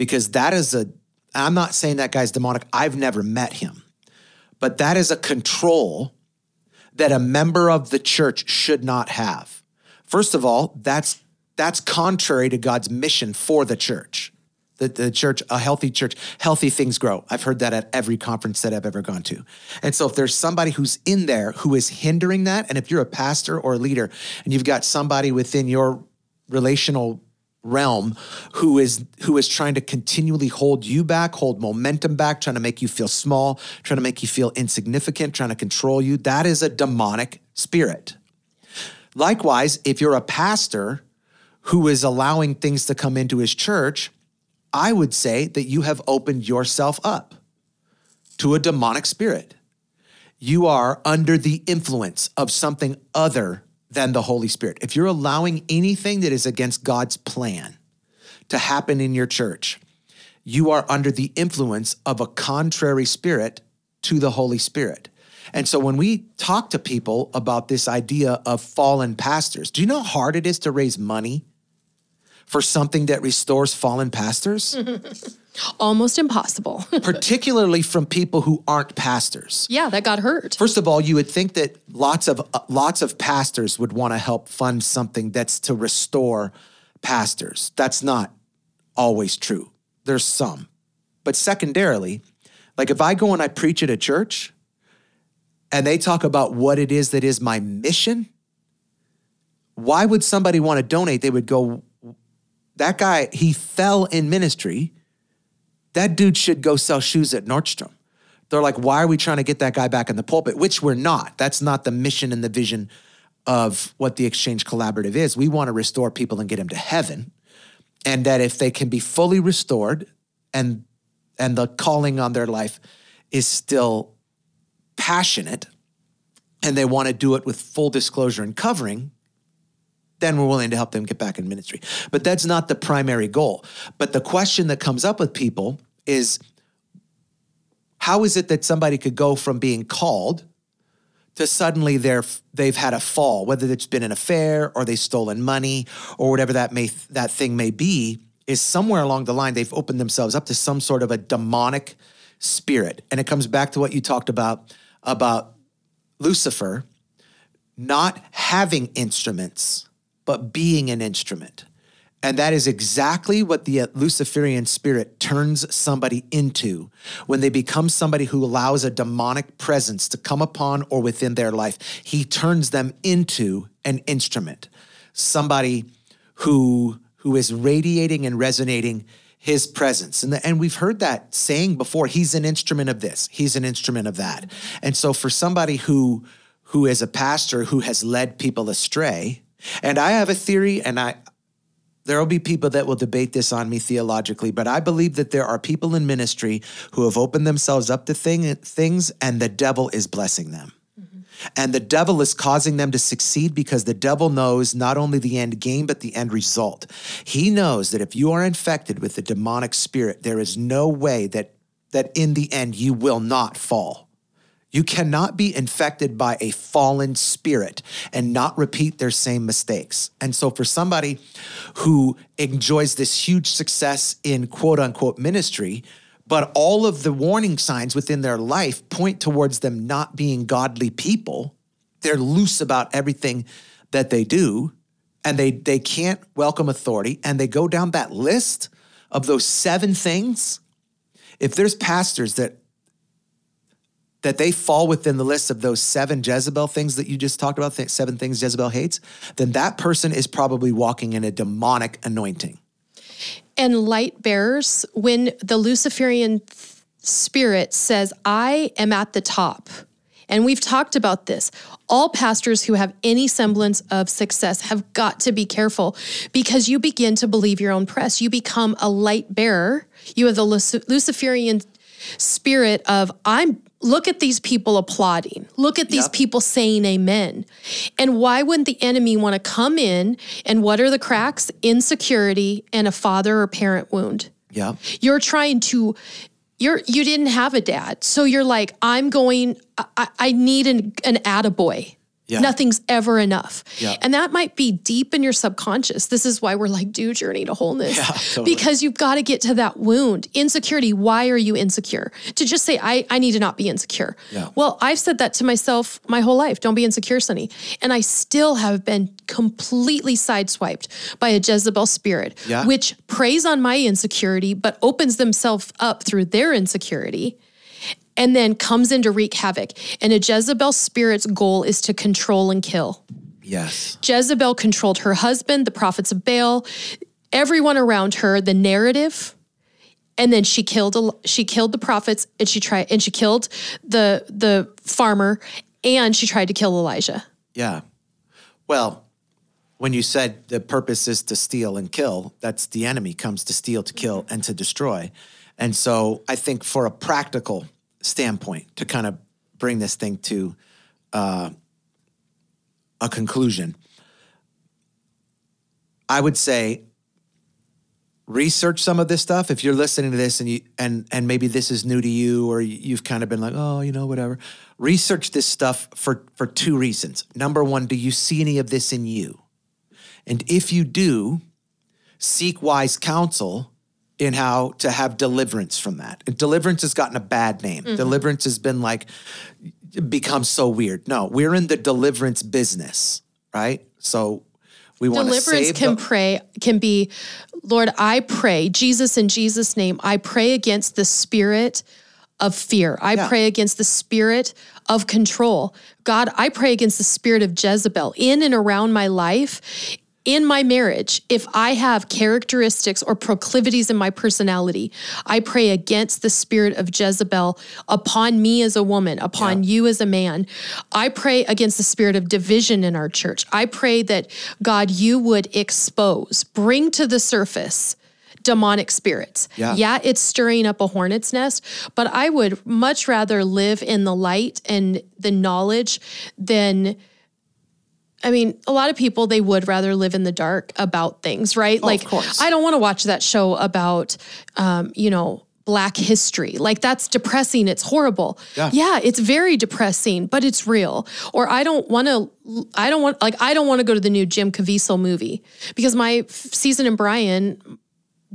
because that is a, I'm not saying that guy's demonic. I've never met him, but that is a control that a member of the church should not have. First of all, that's that's contrary to God's mission for the church. The, the church, a healthy church, healthy things grow. I've heard that at every conference that I've ever gone to. And so if there's somebody who's in there who is hindering that, and if you're a pastor or a leader and you've got somebody within your relational realm who is who is trying to continually hold you back hold momentum back trying to make you feel small trying to make you feel insignificant trying to control you that is a demonic spirit likewise if you're a pastor who is allowing things to come into his church i would say that you have opened yourself up to a demonic spirit. You are under the influence of something other than the Holy Spirit. If you're allowing anything that is against God's plan to happen in your church, you are under the influence of a contrary spirit to the Holy Spirit. And so when we talk to people about this idea of fallen pastors, do you know how hard it is to raise money for something that restores fallen pastors? [laughs] Almost impossible. [laughs] Particularly from people who aren't pastors. yeah, that got hurt. First of all, you would think that lots of uh, lots of pastors would want to help fund something that's to restore pastors. That's not always true. There's some. But secondarily, like if I go and I preach at a church and they talk about what it is that is my mission, why would somebody want to donate? They would go, that guy, he fell in ministry. That dude should go sell shoes at Nordstrom. They're like, why are we trying to get that guy back in the pulpit? Which we're not. That's not the mission and the vision of what the Exchange Collaborative is. We want to restore people and get them to heaven. And that if they can be fully restored and and the calling on their life is still passionate and they want to do it with full disclosure and covering, then we're willing to help them get back in ministry. But that's not the primary goal. But the question that comes up with people is how is it that somebody could go from being called to suddenly they're they've had a fall, whether it's been an affair or they've stolen money or whatever that may that thing may be, is somewhere along the line they've opened themselves up to some sort of a demonic spirit. And it comes back to what you talked about about Lucifer not having instruments, but being an instrument. And that is exactly what the uh, Luciferian spirit turns somebody into when they become somebody who allows a demonic presence to come upon or within their life. He turns them into an instrument, somebody who, who is radiating and resonating his presence. And, the, and we've heard that saying before he's an instrument of this, he's an instrument of that. And so for somebody who, who is a pastor who has led people astray, and I have a theory, and I, there will be people that will debate this on me theologically, but I believe that there are people in ministry who have opened themselves up to thing, things and the devil is blessing them. Mm-hmm. And the devil is causing them to succeed because the devil knows not only the end game, but the end result. He knows that if you are infected with the demonic spirit, there is no way that, that in the end you will not fall. You cannot be infected by a fallen spirit and not repeat their same mistakes. And so, for somebody who enjoys this huge success in quote unquote ministry, but all of the warning signs within their life point towards them not being godly people, they're loose about everything that they do, and they, they can't welcome authority, and they go down that list of those seven things. If there's pastors that that they fall within the list of those seven Jezebel things that you just talked about, seven things Jezebel hates, then that person is probably walking in a demonic anointing. And light bearers, when the Luciferian spirit says, I am at the top, and we've talked about this. All pastors who have any semblance of success have got to be careful because you begin to believe your own press. You become a light bearer. You have the Luciferian spirit of, I'm look at these people applauding. Look at these yep. people saying amen. And why wouldn't the enemy want to come in and what are the cracks? Insecurity and a father or parent wound. Yeah. You're trying to you're you didn't have a dad. So you're like, I'm going, I, I need an, an attaboy. Yeah. Nothing's ever enough. Yeah. And that might be deep in your subconscious. This is why we're like, do journey to wholeness. Yeah, [laughs] totally. Because you've got to get to that wound. Insecurity. Why are you insecure? To just say, I, I need to not be insecure. Well, I've said that to myself my whole life. Don't be insecure, Sonny. And I still have been completely sideswiped by a Jezebel spirit, which preys on my insecurity, but opens themselves up through their insecurity and then comes in to wreak havoc. And a Jezebel spirit's goal is to control and kill. Yes. Jezebel controlled her husband, the prophets of Baal, everyone around her, the narrative. And then she killed she killed the prophets and she tried and she killed the the farmer and she tried to kill Elijah. Yeah. Well, when you said the purpose is to steal and kill, that's the enemy comes to steal, to kill, and to destroy. And so I think for a practical standpoint to kind of bring this thing to uh, a conclusion, I would say research some of this stuff. If you're listening to this and you and and maybe this is new to you or you've kind of been like oh you know whatever. Research this stuff for for two reasons. Number one do you see any of this in you? And if you do seek wise counsel in how to have deliverance from that deliverance has gotten a bad name mm-hmm. deliverance has been like become so weird no we're in the deliverance business right so we want deliverance can the- pray can be Lord, I pray, Jesus in Jesus' name, I pray against the spirit of fear. I yeah. pray against the spirit of control. God, I pray against the spirit of Jezebel in and around my life in my marriage, if I have characteristics or proclivities in my personality, I pray against the spirit of Jezebel upon me as a woman, upon yeah. you as a man. I pray against the spirit of division in our church. I pray that God, you would expose, bring to the surface demonic spirits. Yeah. yeah, it's stirring up a hornet's nest, but I would much rather live in the light and the knowledge than I mean, a lot of people they would rather live in the dark about things, right? Oh, like, I don't want to watch that show about, um, you know, black history. Like that's depressing. It's horrible. Yeah. yeah, it's very depressing, but it's real. Or I don't want to. I don't want like I don't want to go to the new Jim Caviezel movie because my season and Brian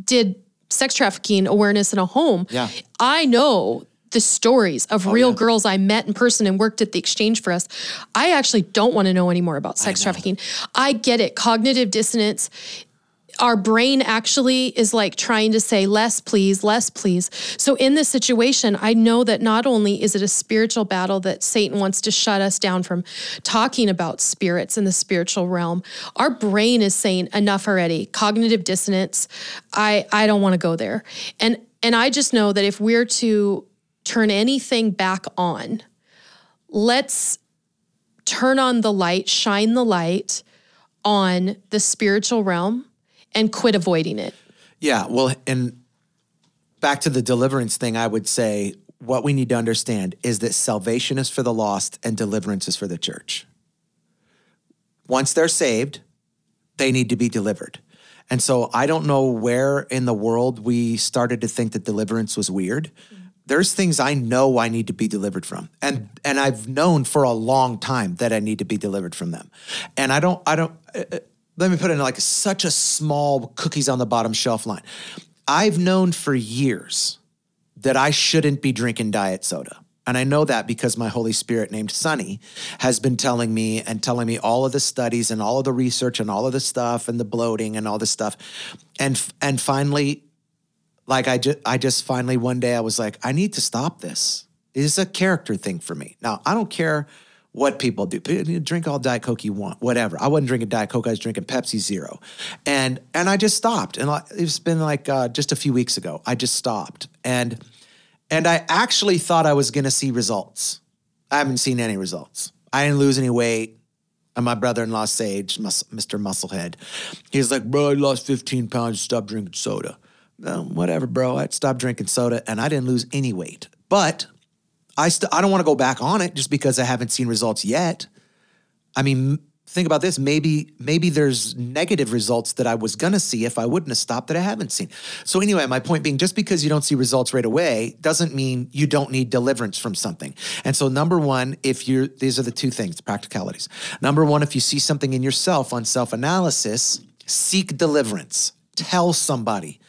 did sex trafficking awareness in a home. Yeah. I know the stories of oh, real yeah. girls I met in person and worked at the exchange for us. I actually don't want to know anymore about sex I trafficking. I get it. Cognitive dissonance our brain actually is like trying to say less please less please so in this situation i know that not only is it a spiritual battle that satan wants to shut us down from talking about spirits in the spiritual realm our brain is saying enough already cognitive dissonance i i don't want to go there and and i just know that if we're to turn anything back on. Let's turn on the light, shine the light on the spiritual realm and quit avoiding it. Yeah. Well, and back to the deliverance thing, I would say what we need to understand is that salvation is for the lost and deliverance is for the church. Once they're saved, they need to be delivered. And so I don't know where in the world we started to think that deliverance was weird. Mm-hmm there's things I know I need to be delivered from. And and I've known for a long time that I need to be delivered from them. And I don't I don't uh, uh let me put it in like such a small cookies on the bottom shelf line. I've known for years that I shouldn't be drinking diet soda. And I know that because my Holy Spirit named Sonny has been telling me and telling me all of the studies and all of the research and all of the stuff and the bloating and all this stuff. And and finally like I just I just finally one day I was like, I need to stop this. It's a character thing for me. Now I don't care what people do. Drink all Diet Coke you want, whatever. I wasn't drinking Diet Coke. I was drinking Pepsi Zero, and and I just stopped. And it's been like uh, just a few weeks ago. I just stopped, and and I actually thought I was going to see results. I haven't seen any results. I didn't lose any weight. And my brother-in-law Sage, Mr. Musclehead, he's like, bro, I lost 15 pounds. Stop drinking soda Um, whatever, bro. I stopped drinking soda and I didn't lose any weight. But I st- I don't want to go back on it just because I haven't seen results yet. I mean, think about this. Maybe maybe there's negative results that I was gonna see if I wouldn't have stopped that I haven't seen. So anyway, my point being, just because you don't see results right away doesn't mean you don't need deliverance from something. And so number one, if you're these are the two things, practicalities. Number one, if you see something in yourself on self analysis, seek deliverance. Tell somebody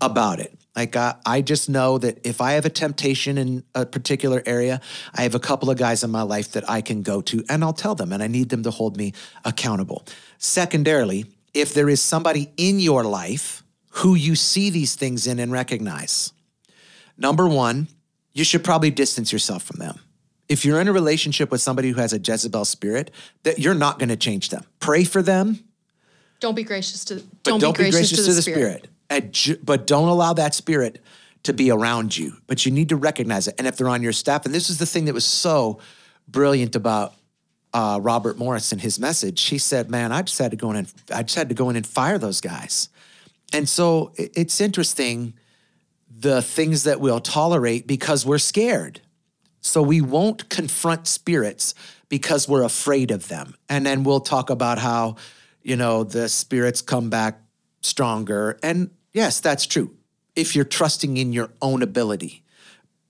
about it. Like uh, I just know that if I have a temptation in a particular area, I have a couple of guys in my life that I can go to and I'll tell them and I need them to hold me accountable. Secondarily, if there is somebody in your life who you see these things in and recognize, number one, you should probably distance yourself from them. If you're in a relationship with somebody who has a Jezebel spirit, that you're not going to change them. Pray for them. Don't be gracious to. Don't, don't be, gracious be, gracious to, the, to the spirit. spirit but don't allow that spirit to be around you. But you need to recognize it. And if they're on your staff, and this is the thing that was so brilliant about uh, Robert Morris and his message. He said, "Man, I just had to go in and I just had to go in and fire those guys." And so it's interesting the things that we'll tolerate because we're scared. So we won't confront spirits because we're afraid of them. And then we'll talk about how, you know, the spirits come back stronger. And yes, that's true. If you're trusting in your own ability.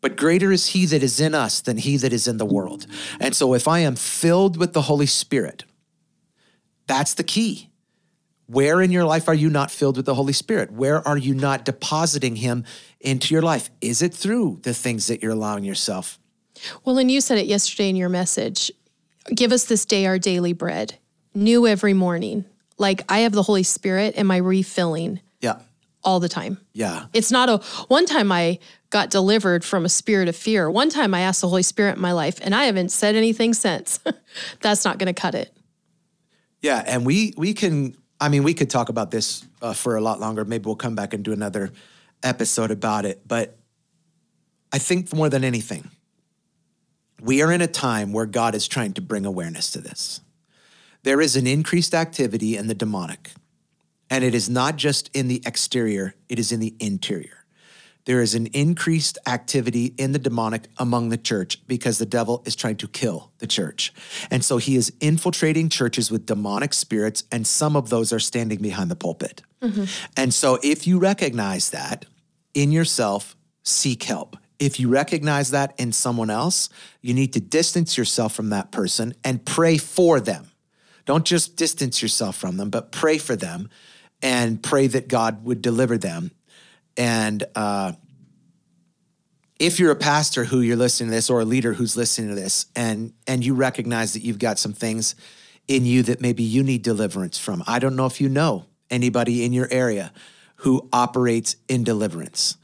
But greater is he that is in us than he that is in the world. And so if I am filled with the Holy Spirit, that's the key. Where in your life are you not filled with the Holy Spirit? Where are you not depositing Him into your life? Is it through the things that you're allowing yourself? Well, and you said it yesterday in your message give us this day our daily bread, new every morning. Like I have the Holy Spirit, am I refilling? Yeah. All the time. Yeah. It's not a one time I got delivered from a spirit of fear. One time I asked the Holy Spirit in my life, and I haven't said anything since. [laughs] That's not going to cut it. Yeah, and we we can I mean, we could talk about this uh, for a lot longer. Maybe we'll come back and do another episode about it. But I think more than anything, we are in a time where God is trying to bring awareness to this. There is an increased activity in the demonic, and it is not just in the exterior, it is in the interior there is an increased activity in the demonic among the church because the devil is trying to kill the church. And so he is infiltrating churches with demonic spirits, and some of those are standing behind the pulpit. Mm-hmm. And so if you recognize that in yourself, seek help. If you recognize that in someone else, you need to distance yourself from that person and pray for them. Don't just distance yourself from them, but pray for them and pray that God would deliver them and uh, if you're a pastor who you're listening to this or a leader who's listening to this and and you recognize that you've got some things in you that maybe you need deliverance from. I don't know if you know anybody in your area who operates in deliverance.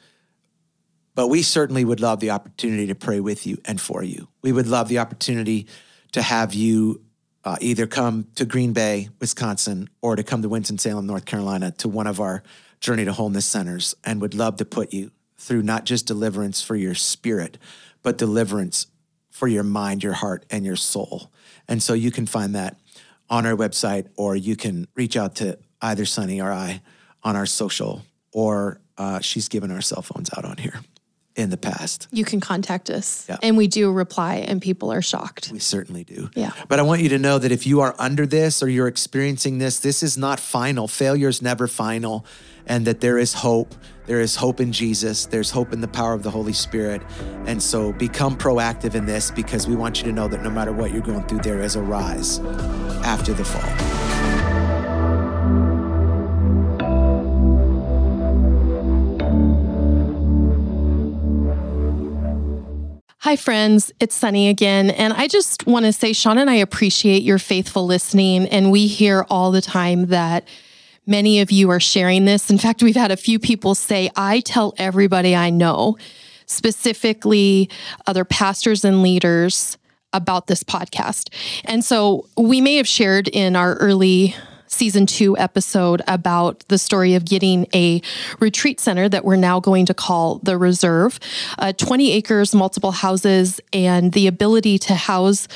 But we certainly would love the opportunity to pray with you and for you. We would love the opportunity to have you uh, either come to Green Bay, Wisconsin, or to come to Winston-Salem, North Carolina, to one of our Journey to Wholeness centers, and would love to put you through not just deliverance for your spirit, but deliverance for your mind, your heart, and your soul. And so you can find that on our website, or you can reach out to either Sonny or I on our social, or uh, she's given our cell phones out on here in the past. You can contact us. Yeah. And we do reply, and people are shocked. We certainly do. Yeah. But I want you to know that if you are under this or you're experiencing this, this is not final. Failure is never final, and that there is hope. There is hope in Jesus. There's hope in the power of the Holy Spirit. And so become proactive in this because we want you to know that no matter what you're going through, there is a rise after the fall. Hi, friends. It's Sonny again. And I just want to say, Shawn and I appreciate your faithful listening. And we hear all the time that many of you are sharing this. In fact, we've had a few people say, I tell everybody I know, specifically other pastors and leaders, about this podcast. And so we may have shared in our early season two episode about the story of getting a retreat center that we're now going to call the Reserve. Uh, 20 acres, multiple houses, and the ability to house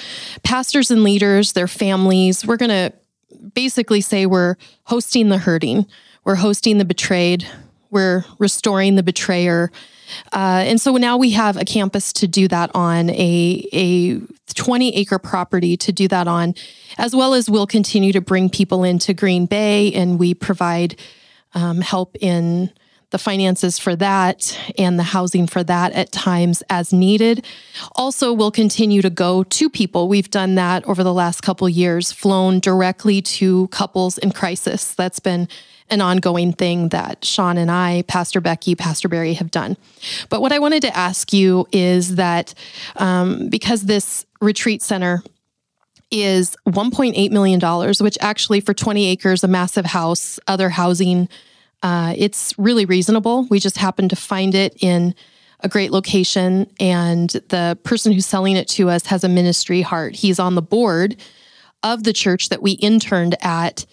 pastors and leaders, their families. We're going to basically say we're hosting the hurting, we're hosting the betrayed, we're restoring the betrayer. Uh, and so now we have a campus to do that on, a, a 20 acre property to do that on, as well as we'll continue to bring people into Green Bay and we provide um, help in the finances for that and the housing for that at times as needed. Also, we'll continue to go to people. We've done that over the last couple years, flown directly to couples in crisis. That's been an ongoing thing that Shawn and I, Pastor Becky, Pastor Barry have done. But what I wanted to ask you is that um, because this retreat center is $1.8 million, which actually for 20 acres, a massive house, other housing, uh, it's really reasonable. We just happened to find it in a great location, and the person who's selling it to us has a ministry heart. He's on the board of the church that we interned at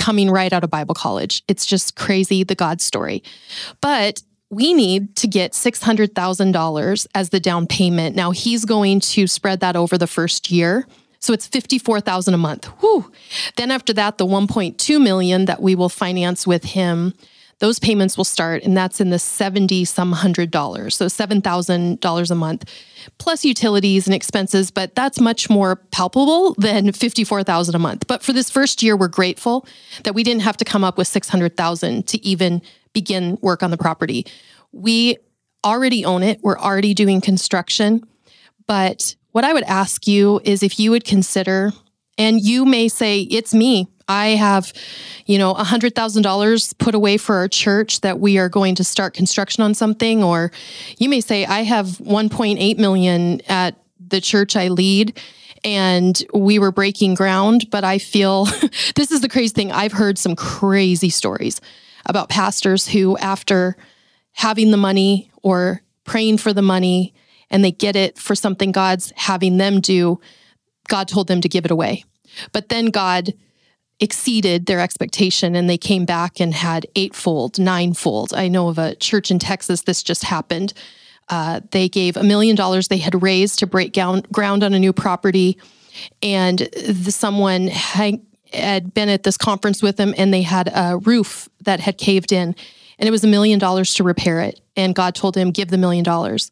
coming right out of Bible college. It's just crazy, the God story. But we need to get $600,000 as the down payment. Now he's going to spread that over the first year. So it's 54,000 a month. Whew. Then after that, the 1.2 million that we will finance with him, those payments will start, and that's in the 70 some hundred dollars. So $7,000 a month, plus utilities and expenses, but that's much more palpable than 54,000 a month. But for this first year, we're grateful that we didn't have to come up with 600,000 to even begin work on the property. We already own it, we're already doing construction. But what I would ask you is if you would consider, and you may say, it's me. I have, you know, $100,000 put away for our church that we are going to start construction on something. Or you may say, I have 1.8 million at the church I lead and we were breaking ground. But I feel [laughs] this is the crazy thing. I've heard some crazy stories about pastors who, after having the money or praying for the money, and they get it for something God's having them do, God told them to give it away. But then God exceeded their expectation and they came back and had eightfold, ninefold. I know of a church in Texas, this just happened. Uh, they gave a million dollars they had raised to break ground on a new property. And the, someone had, had been at this conference with them and they had a roof that had caved in. And it was a million dollars to repair it. And God told him, give the million dollars.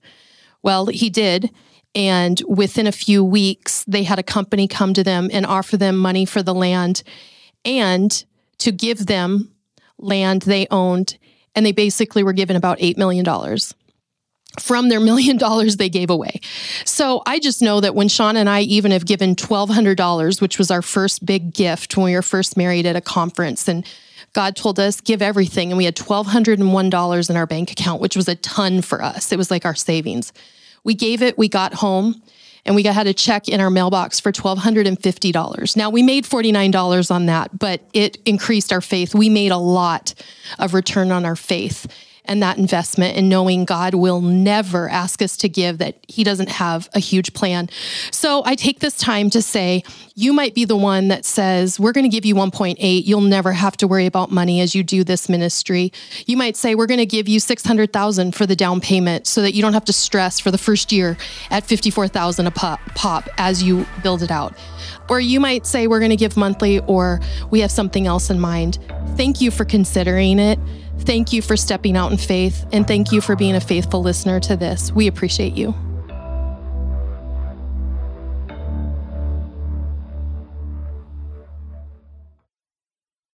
Well, he did. And within a few weeks, they had a company come to them and offer them money for the land and to give them land they owned. And they basically were given about $8 million from their [laughs] million dollars they gave away. So I just know that when Shawn and I even have given $1,200, which was our first big gift when we were first married at a conference, and God told us, give everything. And we had $1,201 in our bank account, which was a ton for us. It was like our savings. We gave it, we got home, and we had a check in our mailbox for $1,250. Now we made $49 on that, but it increased our faith. We made a lot of return on our faith and that investment and knowing God will never ask us to give that he doesn't have a huge plan. So I take this time to say you might be the one that says we're going to give you 1.8 you'll never have to worry about money as you do this ministry. You might say we're going to give you 600,000 for the down payment so that you don't have to stress for the first year at 54,000 a pop, pop as you build it out. Or you might say we're going to give monthly or we have something else in mind. Thank you for considering it. Thank you for stepping out in faith, and thank you for being a faithful listener to this. We appreciate you.